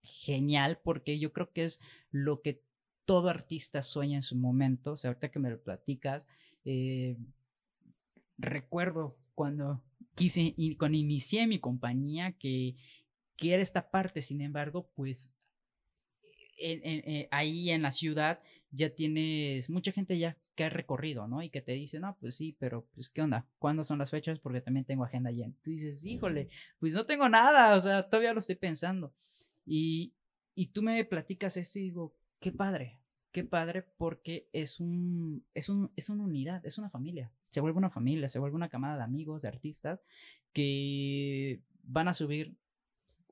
genial porque yo creo que es lo que todo artista sueña en su momento. O sea, ahorita que me lo platicas, eh, recuerdo cuando quise y cuando inicié mi compañía que, que era esta parte, sin embargo, pues eh, ahí en la ciudad ya tienes mucha gente ya que ha recorrido, ¿no? Y que te dice, no, pues sí, pero pues ¿qué onda? ¿Cuándo son las fechas? Porque también tengo agenda llena. Tú dices, híjole, pues no tengo nada, o sea, todavía lo estoy pensando. Y, y tú me platicas esto y digo, qué padre, qué padre porque es un, es un, es una unidad, es una familia. Se vuelve una familia, se vuelve una camada de amigos, de artistas que van a subir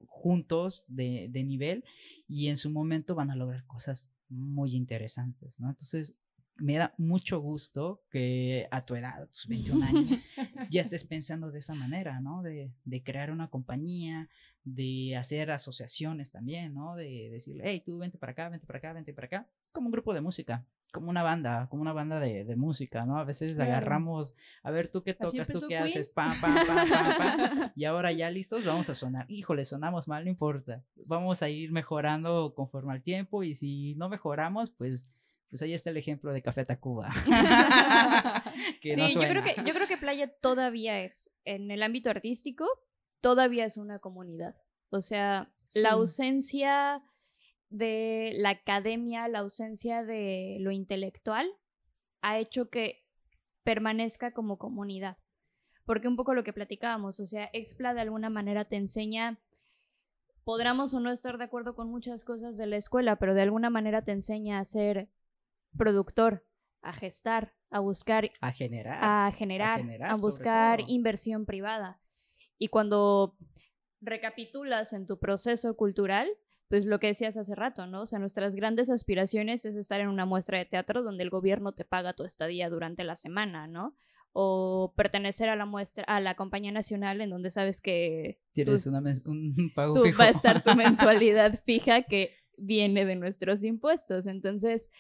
juntos de, de nivel y en su momento van a lograr cosas muy interesantes, ¿no? Entonces, me da mucho gusto que a tu edad, tus 21 años, ya estés pensando de esa manera, ¿no? De, de, crear una compañía, de hacer asociaciones también, ¿no? De decirle, hey, tú vente para acá, vente para acá, vente para acá, como un grupo de música, como una banda, como una banda de, de música, ¿no? A veces agarramos, a ver, tú qué tocas, tú qué haces, pam, pam, pam, pam, pam, y ahora ya listos, vamos a sonar. Híjole, sonamos mal, no importa. Vamos a ir mejorando conforme al tiempo y si no mejoramos, pues pues ahí está el ejemplo de Café Tacuba. sí, yo creo que yo creo que Playa todavía es en el ámbito artístico todavía es una comunidad. O sea, la ausencia de la academia, la ausencia de lo intelectual ha hecho que permanezca como comunidad. Porque un poco lo que platicábamos, o sea, Expla de alguna manera te enseña podremos o no estar de acuerdo con muchas cosas de la escuela, pero de alguna manera te enseña a ser productor, a gestar, a buscar, a generar, a, generar, a, buscar inversión privada. Y cuando recapitulas en tu proceso cultural, pues lo que decías hace rato, ¿no? O sea, nuestras grandes aspiraciones es estar en una muestra de teatro donde el gobierno te paga tu estadía durante la semana, ¿no? O pertenecer a la muestra, a la compañía nacional en donde sabes que tienes un pago fijo. Va a estar tu mensualidad fija que viene de nuestros impuestos. Entonces,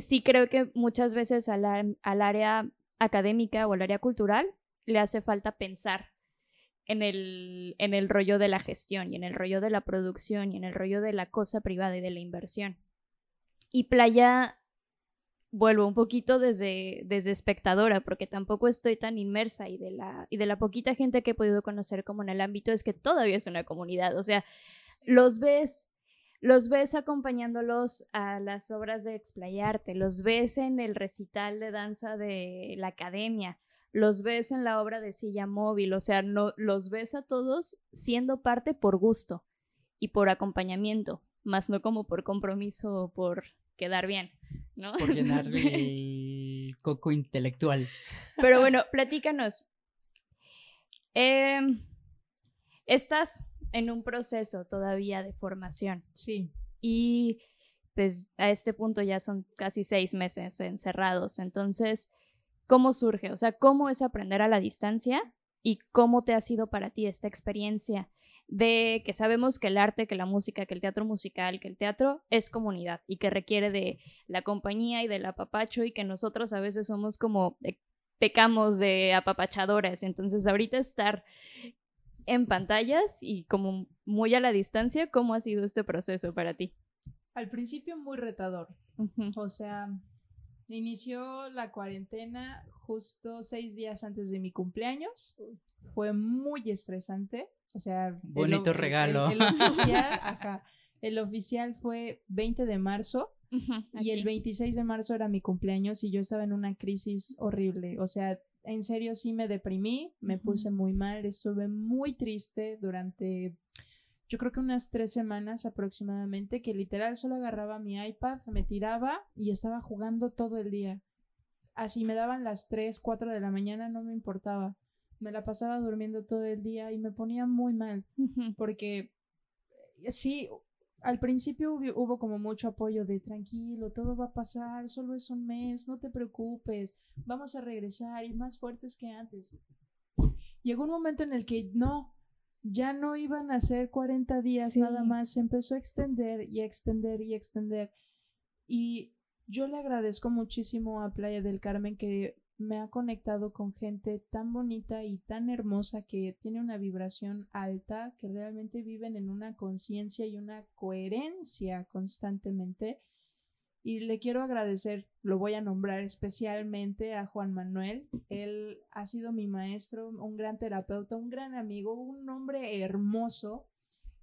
sí creo que muchas veces al, área académica o al área cultural le hace falta pensar en el, rollo de la gestión y en el rollo de la producción y en el rollo de la cosa privada y de la inversión. Y Playa, vuelvo un poquito desde, desde espectadora, porque tampoco estoy tan inmersa y de, la, y de la poquita gente que he podido conocer como en el ámbito es que todavía es una comunidad, o sea, los ves los ves acompañándolos a las obras de Explayarte, los ves en el recital de danza de la academia, los ves en la obra de silla móvil, o sea, no, los ves a todos siendo parte por gusto y por acompañamiento, más no como por compromiso o por quedar bien, ¿no? Por llenar el coco intelectual. Pero bueno, platícanos. Em, estás en un proceso todavía de formación. Sí. Y pues a este punto ya son casi seis meses encerrados. Entonces, ¿cómo surge? O sea, ¿cómo es aprender a la distancia? ¿Y cómo te ha sido para ti esta experiencia de que sabemos que el arte, que la música, que el teatro musical, que el teatro es comunidad y que requiere de la compañía y del apapacho y que nosotros a veces somos como pecamos de apapachadores. Entonces, ahorita estar en pantallas y como muy a la distancia, ¿cómo ha sido este proceso para ti? Al principio muy retador. O sea, inició la cuarentena justo seis días antes de mi cumpleaños. Fue muy estresante. O sea, bonito regalo. El, oficial, ajá, el oficial fue 20 de marzo. y el 26 de marzo era mi cumpleaños y yo estaba en una crisis horrible. O sea, en serio sí me deprimí, me puse muy mal, estuve muy triste durante yo creo que unas tres semanas aproximadamente, que literal solo agarraba mi iPad, me tiraba y estaba jugando todo el día. Así me daban las tres, cuatro de la mañana, no me importaba. Me la pasaba durmiendo todo el día y me ponía muy mal, porque eh, sí, al principio hubo, como mucho apoyo de tranquilo, todo va a pasar, solo es un mes, no te preocupes, vamos a regresar y más fuertes que antes. llegó un momento en el que no, ya no iban a ser 40 días nada más, se empezó a extender y extender y extender. Y yo le agradezco muchísimo a Playa del Carmen que me ha conectado con gente tan bonita y tan hermosa que tiene una vibración alta, que realmente viven en una conciencia y una coherencia constantemente. Y le quiero agradecer, lo voy a nombrar especialmente a Juan Manuel. Él ha sido mi maestro, un gran terapeuta, un gran amigo, un hombre hermoso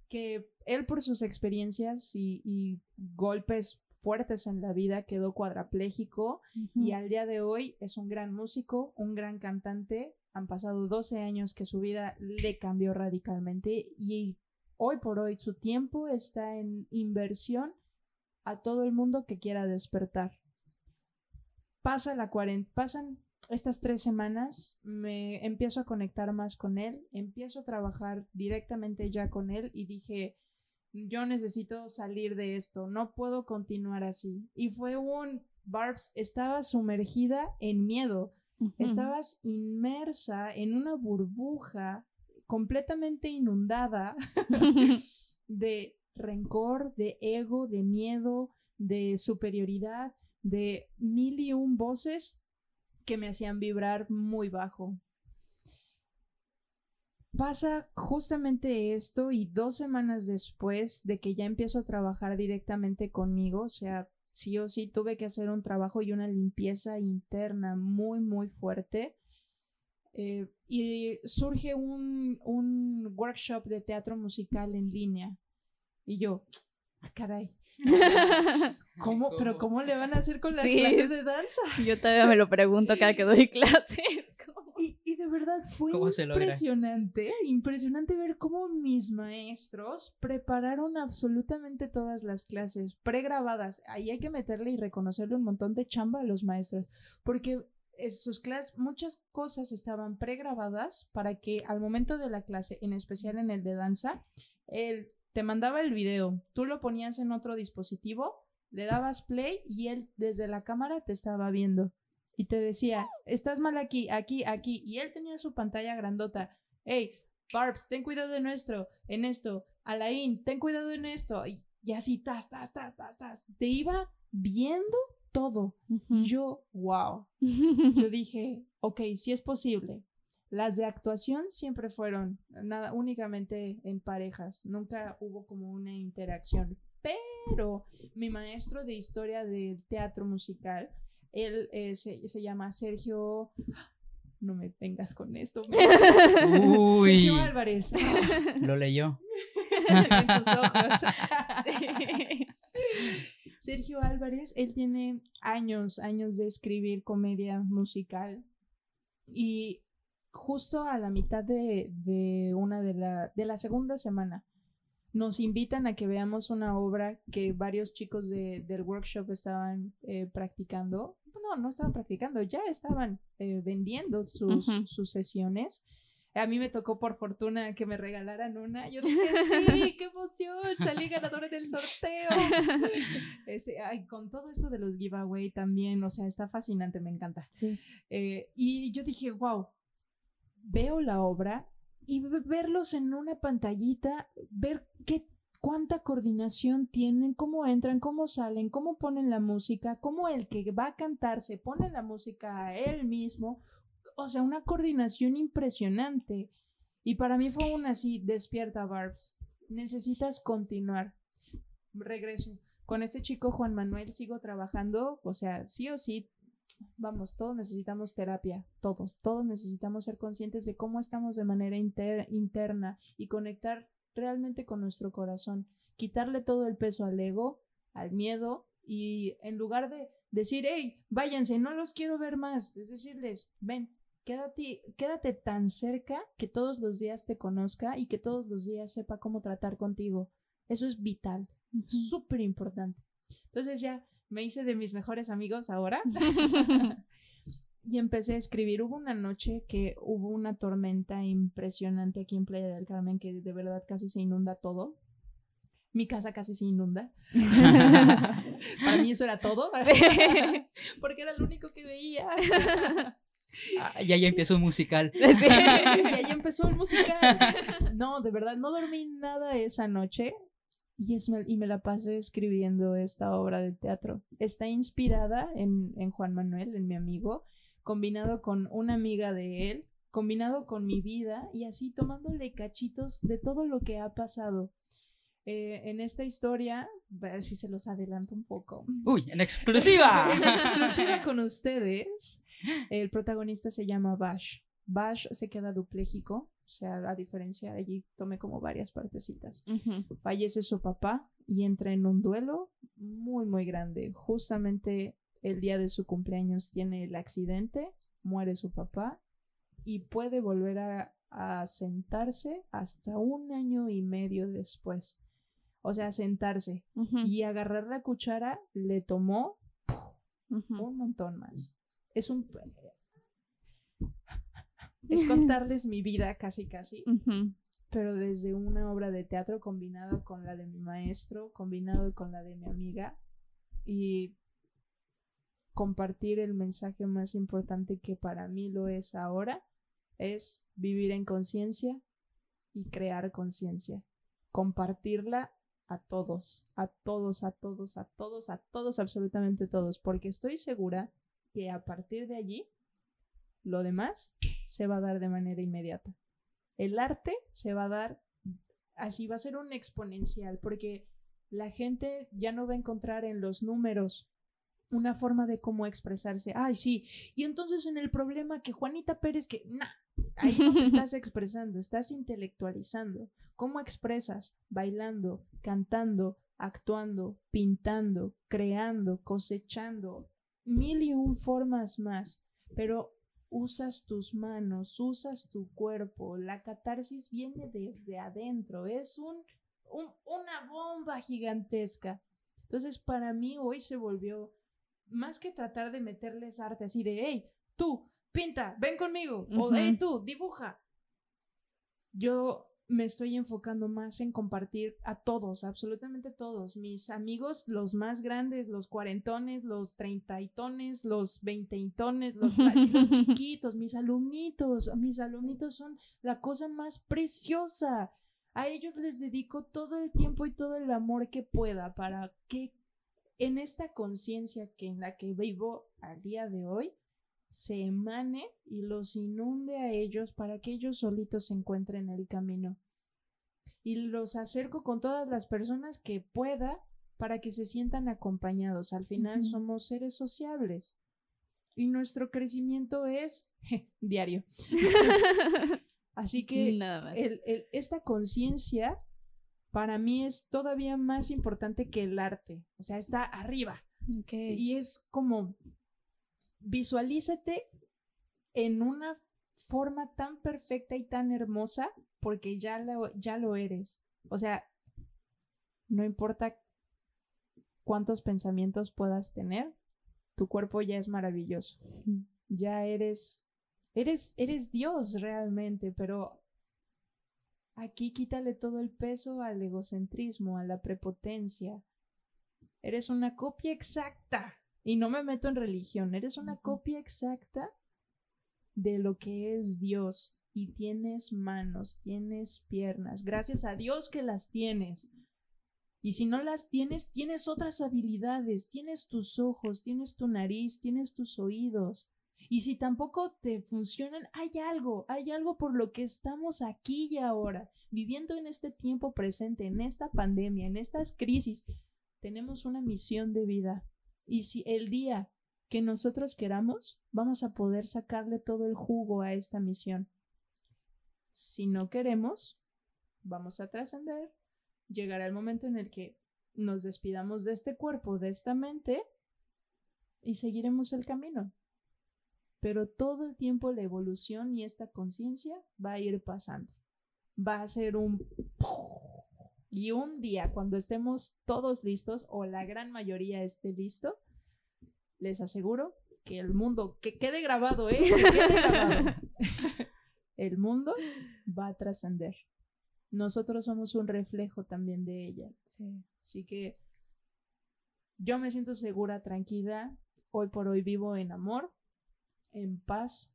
que él por sus experiencias y, y golpes fuertes en la vida, quedó cuadrapléjico y al día de hoy es un gran músico, un gran cantante. Han pasado 12 años que su vida le cambió radicalmente y hoy por hoy su tiempo está en inversión a todo el mundo que quiera despertar. Pasa la pasan estas tres semanas, me empiezo a conectar más con él, empiezo a trabajar directamente ya con él y dije, yo necesito salir de esto, no puedo continuar así. Y fue un, Barbs, estaba sumergida en miedo, estabas inmersa en una burbuja completamente inundada de rencor, de ego, de miedo, de superioridad, de mil y un voces que me hacían vibrar muy bajo. Pasa justamente esto y dos semanas después de que ya empiezo a trabajar directamente conmigo, o sea, sí o sí tuve que hacer un trabajo y una limpieza interna muy, muy fuerte. Eh, y surge un, un workshop de teatro musical en línea. Y yo, ah, caray. ¿Cómo? ¿Pero cómo le van a hacer con las clases de danza? Yo todavía me lo pregunto cada que doy clases. Y, de verdad fue impresionante, impresionante ver cómo mis maestros prepararon absolutamente todas las clases pregrabadas. Ahí hay que meterle y reconocerle un montón de chamba a los maestros, porque sus clases, muchas cosas estaban pregrabadas para que al momento de la clase, en especial en el de danza, él te mandaba el video, tú lo ponías en otro dispositivo, le dabas play y él desde la cámara te estaba viendo y te decía, estás mal aquí, aquí, aquí. Y él tenía su pantalla grandota. Hey, Barbs, ten cuidado de nuestro, en esto. Alain, ten cuidado en esto. Y, así, tas, tas, tas, tas, tas. Te iba viendo todo. Y yo, wow. yo dije, ok, si es posible. Las de actuación siempre fueron nada, únicamente en parejas. Nunca hubo como una interacción. Pero mi maestro de historia del teatro musical él eh, se, llama Sergio. No me vengas con esto. Sergio Álvarez. Lo leyó. en tus ojos. Sergio Álvarez, él tiene años, años de escribir comedia musical. Y justo a la mitad de, una de la, de la segunda semana, nos invitan a que veamos una obra que varios chicos del workshop estaban eh, practicando no, no estaban practicando, ya estaban eh, vendiendo sus, sus sesiones. A mí me tocó por fortuna que me regalaran una. Yo dije, sí, qué emoción, salí ganadora del sorteo. Ese, ay, con todo eso de los giveaway también, o sea, está fascinante, me encanta. Sí. Eh, y yo dije, wow, veo la obra y verlos en una pantallita, ver qué cuánta coordinación tienen, cómo entran, cómo salen, cómo ponen la música, cómo el que va a cantar se pone la música a él mismo. O sea, una coordinación impresionante. Y para mí fue una así, despierta Barbs. Necesitas continuar. Regreso. Con este chico Juan Manuel sigo trabajando, o sea, sí o sí, vamos, todos necesitamos terapia, todos, todos necesitamos ser conscientes de cómo estamos de manera interna y conectar realmente con nuestro corazón, quitarle todo el peso al ego, al miedo y en lugar de decir, hey, váyanse, no los quiero ver más, es decirles, ven, quédate, quédate tan cerca que todos los días te conozca y que todos los días sepa cómo tratar contigo. Eso es vital, súper importante. Entonces ya me hice de mis mejores amigos ahora. y empecé a escribir. Hubo una noche que hubo una tormenta impresionante aquí en Playa del Carmen que de verdad casi se inunda todo. Mi casa casi se inunda. Para mí eso era todo. Porque era lo único que veía. Ah, y ahí empezó un musical. y ahí empezó el musical. No, de verdad, no dormí nada esa noche. Y, es, y me la pasé escribiendo esta obra de teatro. Está inspirada en, en Juan Manuel, en mi amigo, combinado con una amiga de él, combinado con mi vida y así tomándole cachitos de todo lo que ha pasado. Eh, en esta historia, a ver si se los adelanto un poco. Uy, en exclusiva. en exclusiva con ustedes. El protagonista se llama Bash. Bash se queda dupléjico, o sea, a diferencia, allí tomé como varias partecitas. Fallece su papá y entra en un duelo muy, muy grande. Justamente el día de su cumpleaños tiene el accidente, muere su papá y puede volver a, sentarse hasta un año y medio después. O sea, sentarse y agarrar la cuchara le tomó un montón más. Es un es contarles mi vida casi casi, pero desde una obra de teatro combinado con la de mi maestro, combinado con la de mi amiga y compartir el mensaje más importante que para mí lo es ahora, es vivir en conciencia y crear conciencia, compartirla a todos, a todos, a todos, a todos, a todos, absolutamente todos, porque estoy segura que a partir de allí lo demás se va a dar de manera inmediata. El arte se va a dar así, va a ser un exponencial, porque la gente ya no va a encontrar en los números una forma de cómo expresarse. Ay, sí. Y entonces en el problema que Juanita Pérez, que, nah, ahí no te estás expresando, estás intelectualizando. ¿Cómo expresas? Bailando, cantando, actuando, pintando, creando, cosechando, mil y un formas más. Pero usas tus manos, usas tu cuerpo, la catarsis viene desde adentro, es un, una bomba gigantesca. Entonces, para mí hoy se volvió más que tratar de meterles arte así de, hey, tú, pinta, ven conmigo, o hey, tú, dibuja. Yo me estoy enfocando más en compartir a todos, absolutamente todos, mis amigos, los más grandes, los cuarentones, los treintaitones, los veinteintones, los, los chiquitos, mis alumnitos, mis alumnitos son la cosa más preciosa. A ellos les dedico todo el tiempo y todo el amor que pueda para que en esta conciencia que en la que vivo al día de hoy, se emane y los inunde a ellos para que ellos solitos se encuentren el camino. Y los acerco con todas las personas que pueda para que se sientan acompañados. Al final somos seres sociables y nuestro crecimiento es diario. Así que esta conciencia para mí es todavía más importante que el arte. O sea, está arriba. Y es como visualízate en una forma tan perfecta y tan hermosa porque ya lo, ya lo eres. O sea, no importa cuántos pensamientos puedas tener, tu cuerpo ya es maravilloso. Ya eres, eres, eres Dios realmente, pero aquí quítale todo el peso al egocentrismo, a la prepotencia. Eres una copia exacta y no me meto en religión, eres una copia exacta de lo que es Dios. Y tienes manos, tienes piernas. Gracias a Dios que las tienes. Y si no las tienes, tienes otras habilidades. Tienes tus ojos, tienes tu nariz, tienes tus oídos. Y si tampoco te funcionan, hay algo, hay algo por lo que estamos aquí y ahora, viviendo en este tiempo presente, en esta pandemia, en estas crisis. Tenemos una misión de vida. Y si el día que nosotros queramos, vamos a poder sacarle todo el jugo a esta misión. Si no queremos, vamos a trascender. Llegará el momento en el que nos despidamos de este cuerpo, de esta mente, y seguiremos el camino. Pero todo el tiempo la evolución y esta conciencia va a ir pasando. Va a ser un y un día, cuando estemos todos listos, o la gran mayoría esté listo, les aseguro que el mundo, que quede grabado, ¿eh? Que quede grabado. el mundo va a trascender. Nosotros somos un reflejo también de ella. Sí. Así que yo me siento segura, tranquila. Hoy por hoy vivo en amor, en paz,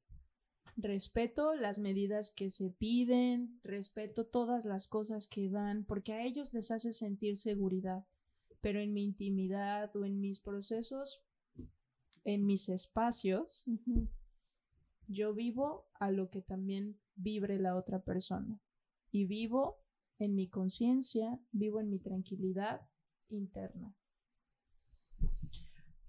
respeto las medidas que se piden, respeto todas las cosas que dan, porque a ellos les hace sentir seguridad, pero en mi intimidad o en mis procesos, en mis espacios, yo vivo a lo que también vibre la otra persona. Y vivo en mi conciencia, vivo en mi tranquilidad interna.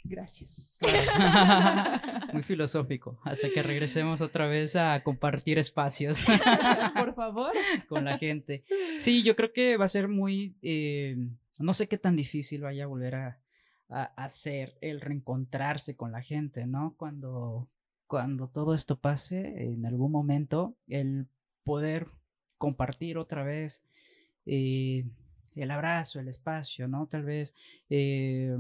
Gracias. Muy filosófico. Hasta que regresemos otra vez a compartir espacios. Por favor. Con la gente. Sí, yo creo que va a ser muy. Eh, no sé qué tan difícil vaya a volver a, hacer el reencontrarse con la gente, ¿no? Cuando, cuando todo esto pase, en algún momento, el poder compartir otra vez eh, el abrazo, el espacio, ¿no? Tal vez. Eh,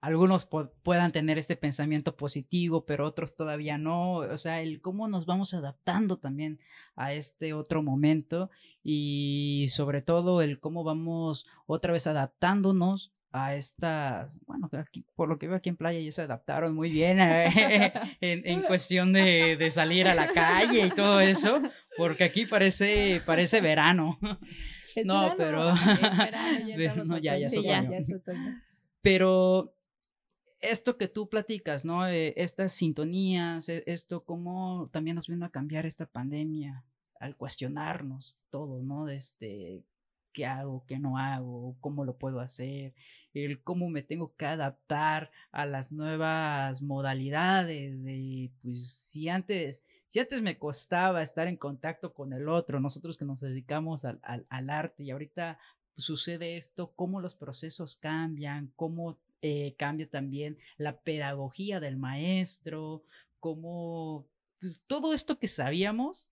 algunos puedan tener este pensamiento positivo, pero otros todavía no. O sea, el cómo nos vamos adaptando también a este otro momento y sobre todo el cómo vamos otra vez adaptándonos a estas, bueno, aquí, por lo que veo aquí en playa ya se adaptaron muy bien eh, en, cuestión de, salir a la calle y todo eso, porque aquí parece, parece verano. no, pero... ya, ya, es otoño. Pero esto que tú platicas, ¿no? Eh, estas sintonías, e, esto, cómo también nos vino a cambiar esta pandemia al cuestionarnos todo, ¿no? Este, qué hago, qué no hago, cómo lo puedo hacer, el cómo me tengo que adaptar a las nuevas modalidades de, pues, si antes, si antes me costaba estar en contacto con el otro, nosotros que nos dedicamos al, al arte y ahorita sucede esto, cómo los procesos cambian, cómo eh, cambia también la pedagogía del maestro, como pues, todo esto que sabíamos,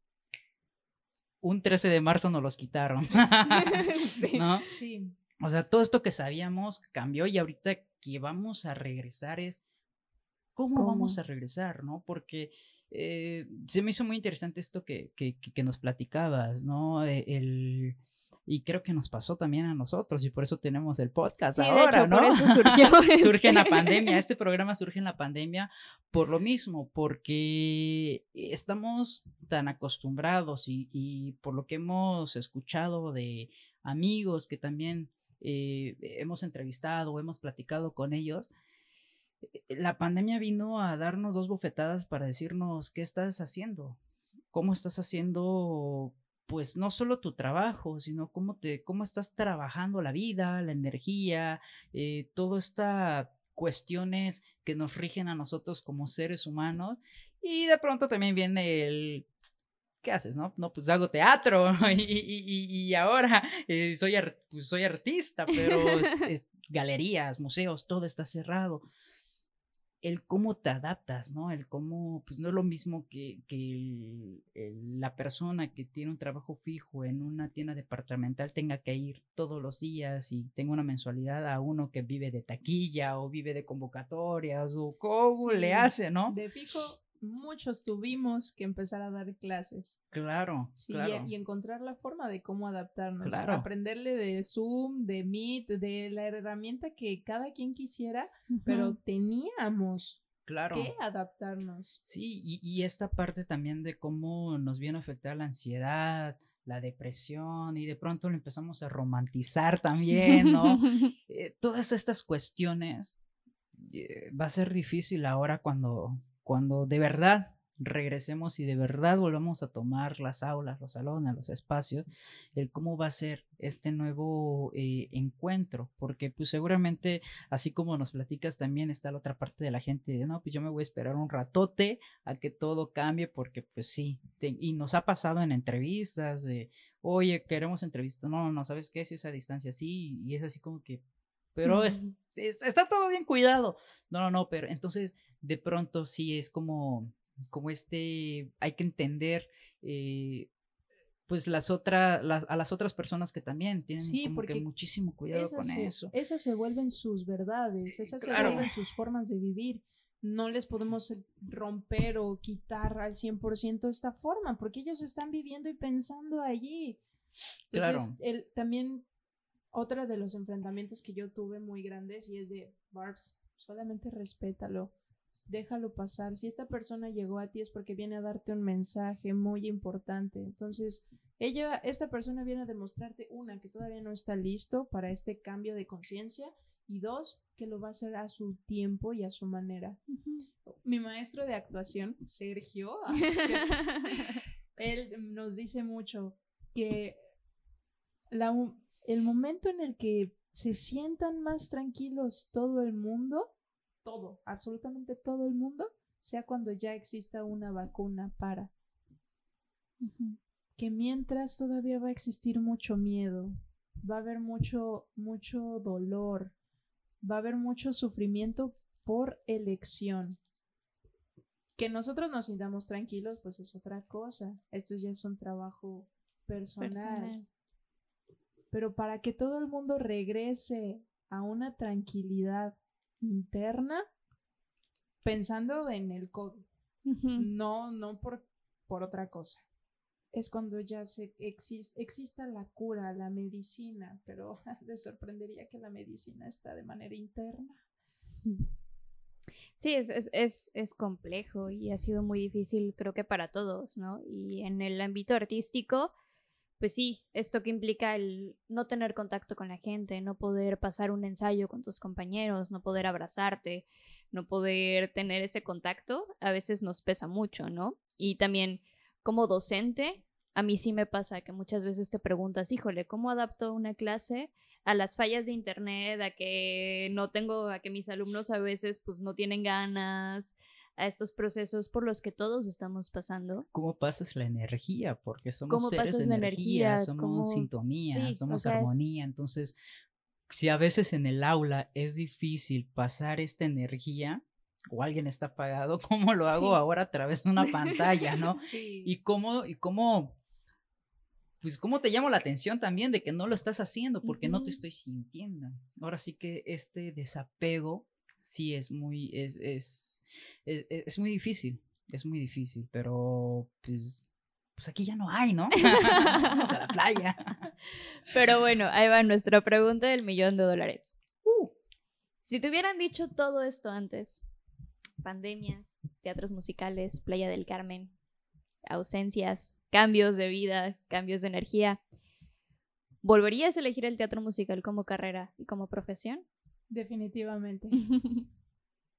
un 13 de marzo nos los quitaron. ¿No? Sí. O sea, todo esto que sabíamos cambió y ahorita que vamos a regresar es cómo, vamos a regresar, ¿no? Porque eh, se me hizo muy interesante esto que, que, que nos platicabas, ¿no? E, el, y creo que nos pasó también a nosotros y por eso tenemos el podcast ahora, ¿no? Por eso surgió. surge en la este. pandemia, este programa surge en la pandemia por lo mismo, porque estamos tan acostumbrados y, por lo que hemos escuchado de amigos que también eh, hemos entrevistado, hemos platicado con ellos, eh, la pandemia vino a darnos dos bofetadas para decirnos qué estás haciendo, cómo estás haciendo pues no solo tu trabajo, sino cómo te, cómo estás trabajando la vida, la energía, eh, todas estas cuestiones que nos rigen a nosotros como seres humanos. Y de pronto también viene el, ¿qué haces? No, no pues hago teatro y, ahora eh, soy, pues, soy artista, pero galerías, museos, todo está cerrado el cómo te adaptas, ¿no? El cómo, pues no es lo mismo que, que la persona que tiene un trabajo fijo en una tienda departamental tenga que ir todos los días y tenga una mensualidad a uno que vive de taquilla o vive de convocatorias o cómo le hace, ¿no? De fijo muchos tuvimos que empezar a dar clases. Claro, sí, Y, encontrar la forma de cómo adaptarnos. Claro. Aprenderle de Zoom, de Meet, de la herramienta que cada quien quisiera, pero teníamos claro. que adaptarnos. Sí, y, y, esta parte también de cómo nos viene a afectar la ansiedad, la depresión, y de pronto lo empezamos a romantizar también, ¿no? Eh, todas estas cuestiones eh, va a ser difícil ahora cuando cuando de verdad regresemos y de verdad volvamos a tomar las aulas, los salones, los espacios, el cómo va a ser este nuevo eh, encuentro, porque pues seguramente así como nos platicas también está la otra parte de la gente de no, pues yo me voy a esperar un ratote a que todo cambie, porque pues sí, y nos ha pasado en entrevistas de, oye, queremos entrevista, no, no, ¿sabes qué? Si esa distancia sí, y es así como que, pero está todo bien cuidado, no, no, no, pero entonces de pronto sí es como, como este, hay que entender eh, pues las otras, a las otras personas que también tienen como que muchísimo cuidado con eso. Esas se vuelven sus verdades, esas se vuelven sus formas de vivir. No les podemos romper o quitar al 100% esta forma, porque ellos están viviendo y pensando allí. Entonces, el, también otra de los enfrentamientos que yo tuve muy grandes y es de Barbs, solamente respétalo déjalo pasar. Si esta persona llegó a ti es porque viene a darte un mensaje muy importante. Entonces, ella, esta persona viene a demostrarte, una, que todavía no está listo para este cambio de conciencia y dos, que lo va a hacer a su tiempo y a su manera. Mi maestro de actuación, Sergio, él nos dice mucho que el momento en el que se sientan más tranquilos todo el mundo, todo, absolutamente todo el mundo, sea cuando ya exista una vacuna para. Que mientras todavía va a existir mucho miedo, va a haber mucho, mucho dolor, va a haber mucho sufrimiento por elección. Que nosotros nos sintamos tranquilos, pues es otra cosa. Esto ya es un trabajo personal. Pero para que todo el mundo regrese a una tranquilidad interna, pensando en el COVID, no, no por, por otra cosa. Es cuando ya se exista la cura, la medicina, pero les sorprendería que la medicina está de manera interna. Sí, es, es, es, complejo y ha sido muy difícil, creo que para todos, ¿no? Y en el ámbito artístico, pues sí, esto que implica el no tener contacto con la gente, no poder pasar un ensayo con tus compañeros, no poder abrazarte, no poder tener ese contacto, a veces nos pesa mucho, ¿no? Y también como docente, a mí sí me pasa que muchas veces te preguntas, híjole, ¿cómo adapto una clase a las fallas de internet, a que no tengo, a que mis alumnos a veces pues no tienen ganas, a estos procesos por los que todos estamos pasando. ¿Cómo pasas la energía? Porque somos seres de energía, somos sintonía, somos armonía. Entonces, si a veces en el aula es difícil pasar esta energía, o alguien está apagado, ¿cómo lo hago ahora a través de una pantalla, no? Y cómo, y cómo, pues cómo te llamo la atención también de que no lo estás haciendo porque no te estoy sintiendo. Ahora sí que este desapego sí es muy, es, es, es, es muy difícil, es muy difícil, pero pues pues aquí ya no hay, ¿no? Vamos a la playa. Pero bueno, ahí va nuestra pregunta del millón de dólares. Uh. Si te hubieran dicho todo esto antes, pandemias, teatros musicales, Playa del Carmen, ausencias, cambios de vida, cambios de energía, ¿volverías a elegir el teatro musical como carrera y como profesión? Definitivamente.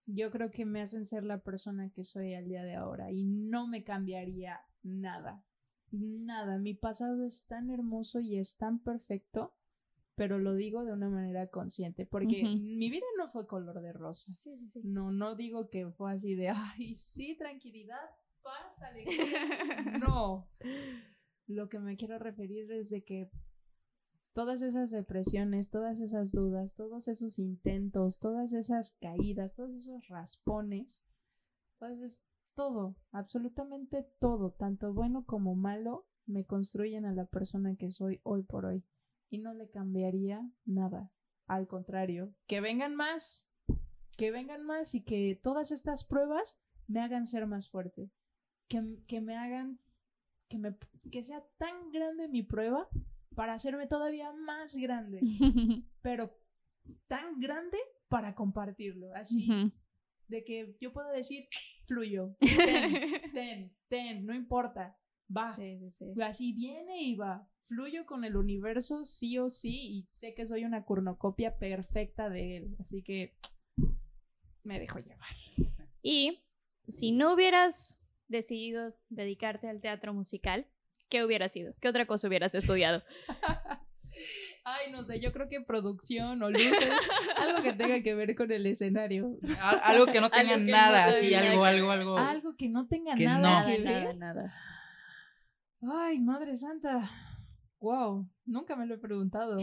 Yo creo que me hacen ser la persona que soy al día de ahora y no me cambiaría nada. Nada. Mi pasado es tan hermoso y es tan perfecto, pero lo digo de una manera consciente, porque mi vida no fue color de rosa. Sí, sí, sí. No, no digo que fue así de, ay, sí, tranquilidad, paz, alegría. no. Lo que me quiero referir es de que todas esas depresiones, todas esas dudas, todos esos intentos, todas esas caídas, todos esos raspones, pues todo, absolutamente todo, tanto bueno como malo, me construyen a la persona que soy hoy por hoy. Y no le cambiaría nada. Al contrario, que vengan más, que vengan más y que todas estas pruebas me hagan ser más fuerte. Que, que me hagan, que, me, que sea tan grande mi prueba para hacerme todavía más grande, pero tan grande para compartirlo, así, de que yo puedo decir, fluyo, ten, ten, ten, no importa, va, así viene y va, fluyo con el universo sí o sí y sé que soy una cornocopia perfecta de él, así que me dejo llevar. Y si no hubieras decidido dedicarte al teatro musical, ¿qué hubiera sido? ¿Qué otra cosa hubieras estudiado? Ay, no sé, yo creo que producción o luces, algo que tenga que ver con el escenario. algo que no tenga nada, así, algo, algo, algo. Algo que no tenga nada, que ver. Nada, Ay, madre santa. Wow, nunca me lo he preguntado.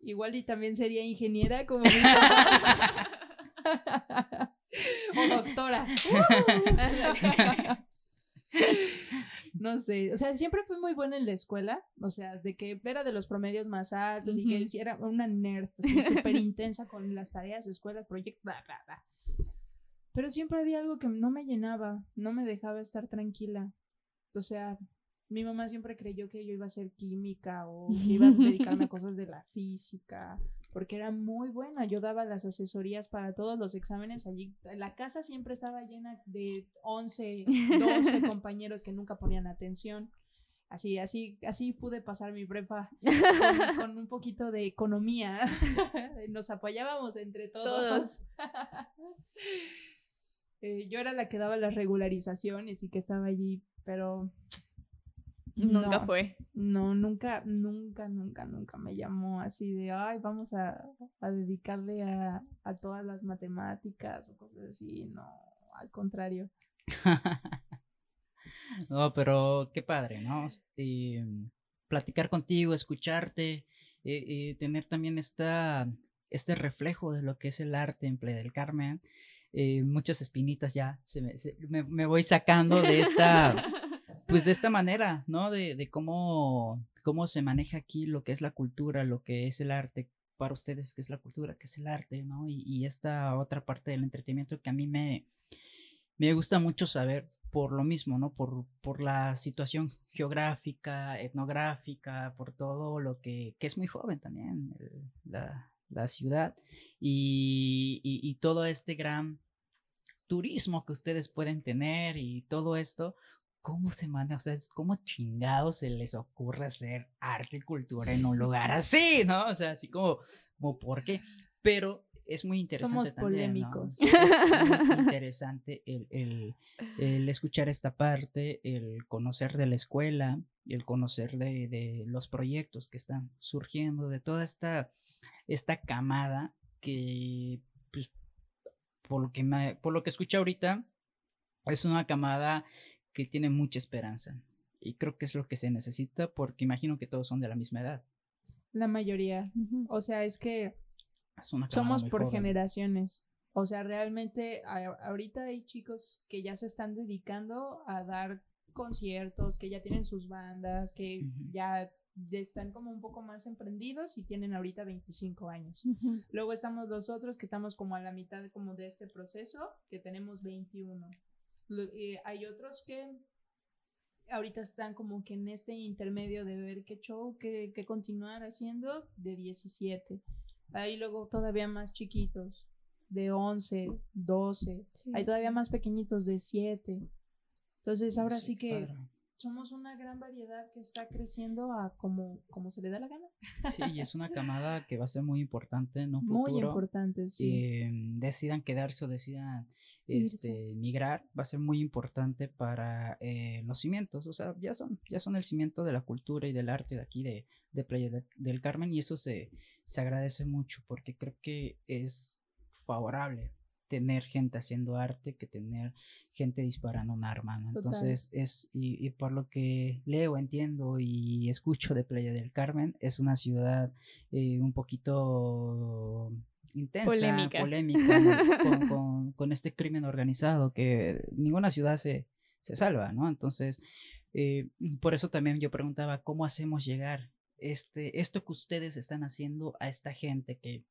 Igual y también sería ingeniera como o doctora. no sé, o sea, siempre fui muy buena en la escuela, o sea, de que era de los promedios más altos y que era una nerd, súper intensa con las tareas, escuelas, proyectos, bla, bla, bla. Pero siempre había algo que no me llenaba, no me dejaba estar tranquila. O sea, Mi mamá siempre creyó que yo iba a ser química o que iba a dedicarme a cosas de la física, porque era muy buena. Yo daba las asesorías para todos los exámenes allí. La casa siempre estaba llena de 11, 12 compañeros que nunca ponían atención. Así, así, así pude pasar mi prepa con, un poquito de economía. Nos apoyábamos entre todos. Eh, yo era la que daba las regularizaciones y que estaba allí, pero Nunca fue. No, nunca, nunca, nunca, nunca me llamó así de, ay, vamos a, dedicarle a, todas las matemáticas o cosas así. No, al contrario. no, pero qué padre, ¿no? Y, platicar contigo, escucharte, y, tener también esta, este reflejo de lo que es el arte en Play del Carmen. Eh, muchas espinitas ya se me voy sacando de esta pues de esta manera, ¿no? De, de, cómo, cómo se maneja aquí lo que es la cultura, lo que es el arte, para ustedes, qué es la cultura, qué es el arte, ¿no? Y, esta otra parte del entretenimiento que a mí me, me gusta mucho saber por lo mismo, ¿no? Por, por la situación geográfica, etnográfica, por todo lo que, que es muy joven también, la, la, ciudad, y, y todo este gran turismo que ustedes pueden tener y todo esto, ¿cómo se manda? O sea, ¿cómo chingados se les ocurre hacer arte y cultura en un lugar así, ¿no? O sea, así como, como ¿por qué? Pero es muy interesante. Somos polémicos. Es muy interesante el, el, escuchar esta parte, el conocer de la escuela, el conocer de, de, los proyectos que están surgiendo, de toda esta, esta camada que, pues, por lo que, me, por lo que escuché ahorita, es una camada que tiene mucha esperanza. Y creo que es lo que se necesita porque imagino que todos son de la misma edad. La mayoría. O sea, es que somos por generaciones. O sea, realmente ahorita hay chicos que ya se están dedicando a dar conciertos, que ya tienen sus bandas, que ya están como un poco más emprendidos y tienen ahorita 25 años. Luego estamos los otros que estamos como a la mitad como de este proceso, que tenemos 21. Eh, hay otros que ahorita están como que en este intermedio de ver qué show, qué, continuar haciendo, de 17. Hay luego todavía más chiquitos, de 11, 12. hay todavía más pequeñitos, de 7. Entonces ahora sí, que somos una gran variedad que está creciendo a como, como se le da la gana. Sí, y es una camada que va a ser muy importante en un futuro. Muy importante, sí. Que decidan quedarse o decidan este, migrar, va a ser muy importante para eh, los cimientos. O sea, ya son, ya son el cimiento de la cultura y del arte de aquí de, de Playa del Carmen y eso se, se agradece mucho porque creo que es favorable tener gente haciendo arte que tener gente disparando un arma, Entonces es, y, por lo que leo, entiendo y escucho de Playa del Carmen, es una ciudad eh, un poquito intensa, polémica, con, este crimen organizado que ninguna ciudad se, se salva, ¿no? Entonces, eh, por eso también yo preguntaba, ¿cómo hacemos llegar este, esto que ustedes están haciendo a esta gente que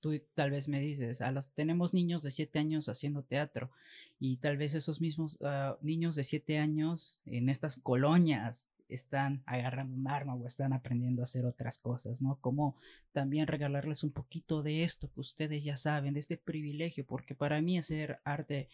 Tú tal vez me dices, a los, tenemos niños de 7 años haciendo teatro y tal vez esos mismos ah, niños de 7 años en estas colonias están agarrando un arma o están aprendiendo a hacer otras cosas, ¿no? Como también regalarles un poquito de esto que ustedes ya saben, de este privilegio, porque para mí hacer arte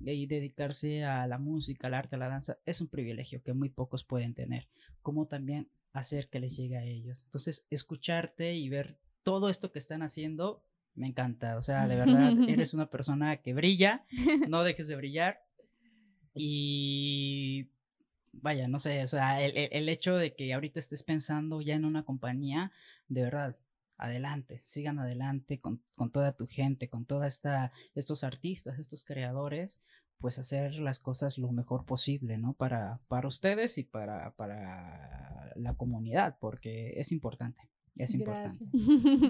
y dedicarse a la música, al arte, a la danza, es un privilegio que muy pocos pueden tener, como también hacer que les llegue a ellos. Entonces, escucharte y ver todo esto que están haciendo me encanta. O sea, de verdad, eres una persona que brilla, no dejes de brillar. Y vaya, no sé, o sea, el, hecho de que ahorita estés pensando ya en una compañía, de verdad, adelante, sigan adelante con, toda tu gente, con toda esta, estos artistas, estos creadores, pues hacer las cosas lo mejor posible, ¿no? Para, para ustedes y para, para la comunidad, porque es importante. Es importante.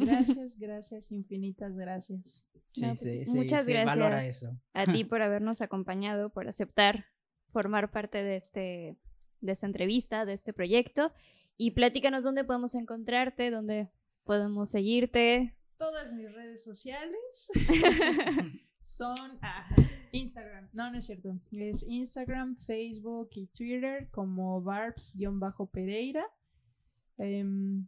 Gracias, gracias, infinitas gracias. Sí, pues, sí, sí, muchas gracias a ti por habernos acompañado, por aceptar formar parte de, este, de esta entrevista, de este proyecto. Y platícanos dónde podemos encontrarte, dónde podemos seguirte. Todas mis redes sociales. son Instagram. No, no es cierto. Es Instagram, Facebook y Twitter como Barbs-Pereira. Em,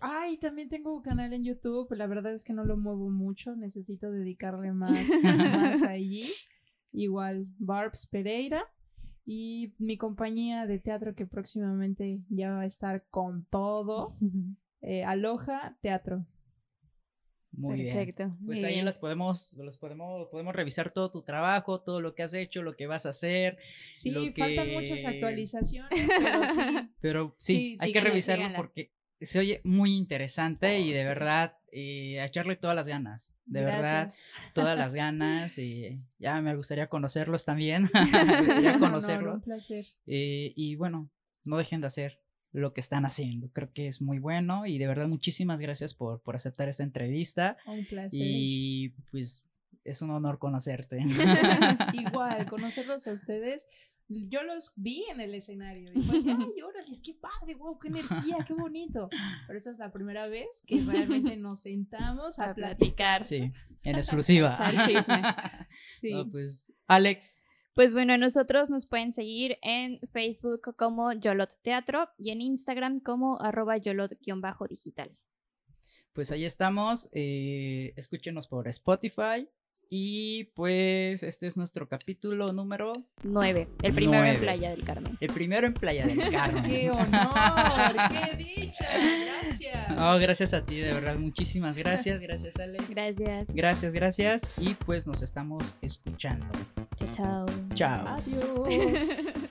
ay, también tengo un canal en YouTube. La verdad es que no lo muevo mucho. Necesito dedicarle más, más allí. Igual, Barbs Pereira. Y mi compañía de teatro que próximamente ya va a estar con todo. Eh, Aloha Teatro. Muy bien. Pues ahí las podemos, los podemos, podemos revisar todo tu trabajo, todo lo que has hecho, lo que vas a hacer. Sí, faltan muchas actualizaciones, pero sí. Pero sí, hay que revisarlo porque se oye muy interesante y oh, de verdad eh, echarle todas las ganas. De verdad, todas las ganas. Y ya me gustaría conocerlos también. me gustaría conocerlos. Eh, y bueno, no dejen de hacer lo que están haciendo. Creo que es muy bueno y de verdad muchísimas gracias por, por aceptar esta entrevista. Un placer. Y pues es un honor conocerte. Igual, conocerlos a ustedes. Yo los vi en el escenario y pues, ay, órale, qué padre, wow, qué energía, qué bonito. Pero esa es la primera vez que realmente nos sentamos a, platicar. Sí, en exclusiva. sí. pues, Alex, pues bueno, nosotros nos pueden seguir en Facebook como Yolot Teatro y en Instagram como arroba yolot-digital. Pues ahí estamos, eh, escúchenos por Spotify y pues este es nuestro capítulo número 9, el primero en Playa del Carmen. El primero en Playa del Carmen. ¡Qué honor! ¡Qué dicha! Gracias. Oh, gracias a ti, de verdad. Muchísimas gracias. Gracias, Alex. Gracias. Gracias, gracias. Y pues nos estamos escuchando. Chao, chao. Chao. Adiós.